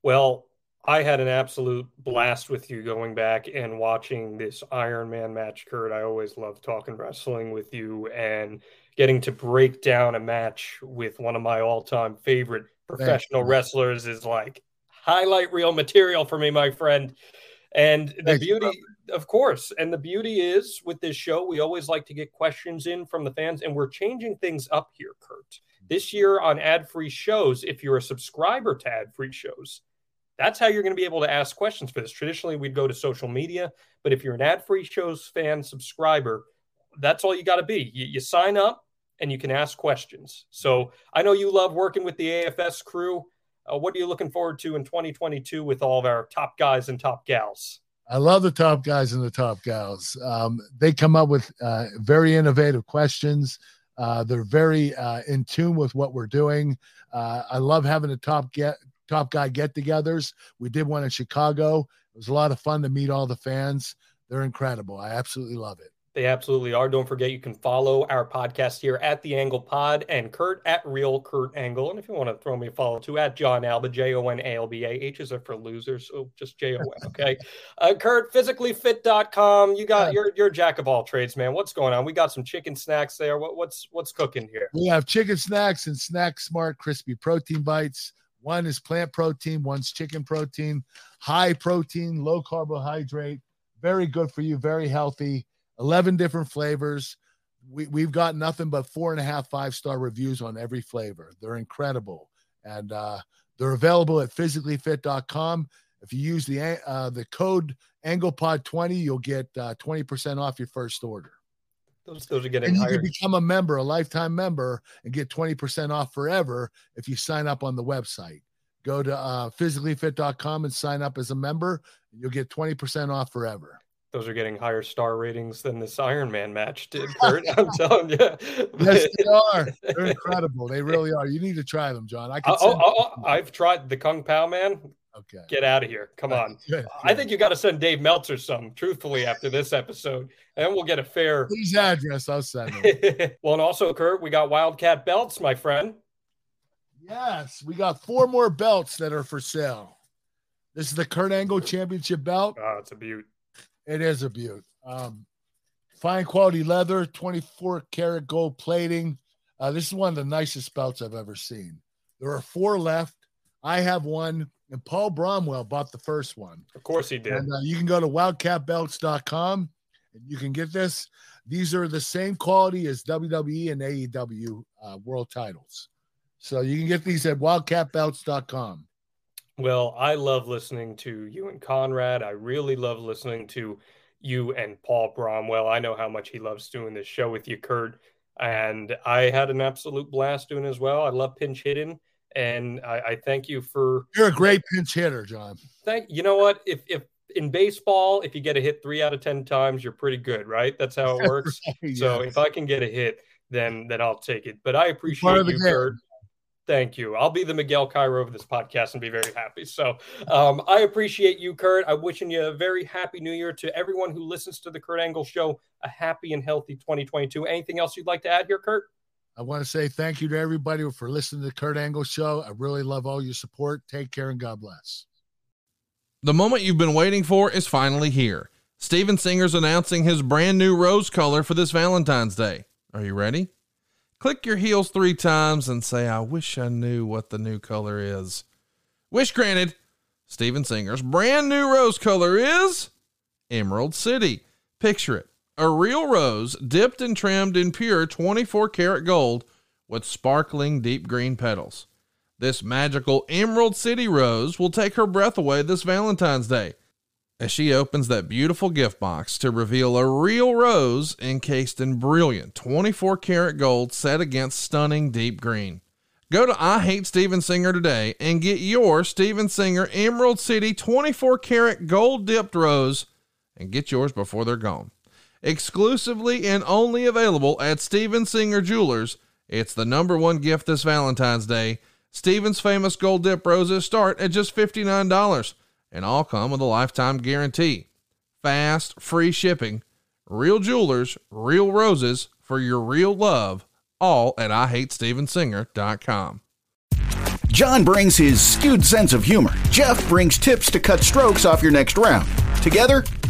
Well, I had an absolute blast with you going back and watching this Iron Man match, Kurt. I always love talking wrestling with you and getting to break down a match with one of my all-time favorite professional wrestlers is like highlight reel material for me, my friend. And the Thanks, beauty, bro. of course, and the beauty is with this show, we always like to get questions in from the fans, and we're changing things up here, Kurt. This year on ad free shows, if you're a subscriber to ad free shows, that's how you're going to be able to ask questions for this. Traditionally, we'd go to social media, but if you're an ad free shows fan subscriber, that's all you got to be. You, you sign up and you can ask questions. So I know you love working with the AFS crew. Uh, what are you looking forward to in 2022 with all of our top guys and top gals? I love the top guys and the top gals. Um, they come up with uh, very innovative questions. Uh, they're very uh, in tune with what we're doing. Uh, I love having the top get top guy get-togethers. We did one in Chicago. It was a lot of fun to meet all the fans. They're incredible. I absolutely love it. They absolutely are. Don't forget, you can follow our podcast here at the Angle Pod and Kurt at Real Kurt Angle. And if you want to throw me a follow too, at Jon Alba, J O N A L B A. H's are for losers, so just J O N. Okay. uh, Kurt, physicallyfit.com. You got you're you're jack of all trades, man. What's going on? We got some chicken snacks there. What, what's what's cooking here? We have chicken snacks and Snack Smart crispy protein bites. One is plant protein, one's chicken protein, high protein, low carbohydrate, very good for you, very healthy. 11 different flavors. We, we've got nothing but four and a half, five star reviews on every flavor. They're incredible. And uh, they're available at physicallyfit.com. If you use the uh, the code AnglePod20, you'll get uh, 20% off your first order. Those, those are getting And you higher. can become a member, a lifetime member, and get 20% off forever if you sign up on the website. Go to uh, physicallyfit.com and sign up as a member. And you'll get 20% off forever. Those are getting higher star ratings than this Iron Man match did, Kurt. I'm telling you. Yes, they are. They're incredible. They really are. You need to try them, Jon. I can. Uh, oh, oh, send- oh, oh, I've tried the Kung Pao man. okay. Get out of here. Come on. Good, I think you got to send Dave Meltzer some, truthfully, after this episode, and we'll get a fair. Please address. I'll send them. well, and also, Kurt, we got Wildcat belts, my friend. yes, we got four more belts that are for sale. This is the Kurt Angle Championship belt. Oh, it's a beaut. It is a beaut. Um, fine quality leather, 24 karat gold plating. Uh, this is one of the nicest belts I've ever seen. There are four left. I have one, and Paul Bromwell bought the first one. Of course he did. And uh, you can go to wildcatbelts.com and you can get this. These are the same quality as WWE and AEW uh, world titles. So you can get these at wildcatbelts.com. Well, I love listening to you and Conrad. I really love listening to you and Paul Bromwell. I know how much he loves doing this show with you, Kurt. And I had an absolute blast doing it as well. I love pinch hitting. And I, I thank you for You're a great pinch hitter, Jon. thank you know what? If if in baseball, if you get a hit three out of ten times, you're pretty good, right? That's how it works. So if I can get a hit, then then I'll take it. But I appreciate you, game. Kurt. Thank you. I'll be the Miguel Cairo of this podcast and be very happy. So um, I appreciate you, Kurt. I'm wishing you a very happy new year to everyone who listens to the Kurt Angle Show. A happy and healthy 2022. Anything else you'd like to add here, Kurt? I want to say thank you to everybody for listening to the Kurt Angle Show. I really love all your support. Take care and God bless. The moment you've been waiting for is finally here. Steven Singer's announcing his brand new rose color for this Valentine's Day. Are you ready? Click your heels three times and say, I wish I knew what the new color is. Wish granted. Steven Singer's brand new rose color is Emerald City. Picture it a real rose dipped and trimmed in pure 24 karat gold with sparkling deep green petals. This magical Emerald City rose will take her breath away this Valentine's Day as she opens that beautiful gift box to reveal a real rose encased in brilliant 24 karat gold set against stunning deep green. Go to I Hate Steven Singer today and get your Steven Singer Emerald City 24 karat gold dipped rose and get yours before they're gone. Exclusively and only available at Steven Singer Jewelers. It's the number one gift this Valentine's Day. Steven's famous gold dip roses start at just $59 and all come with a lifetime guarantee. Fast, free shipping, real jewelers, real roses for your real love, all at IHateStevenSinger.com. John brings his skewed sense of humor. Jeff brings tips to cut strokes off your next round. Together,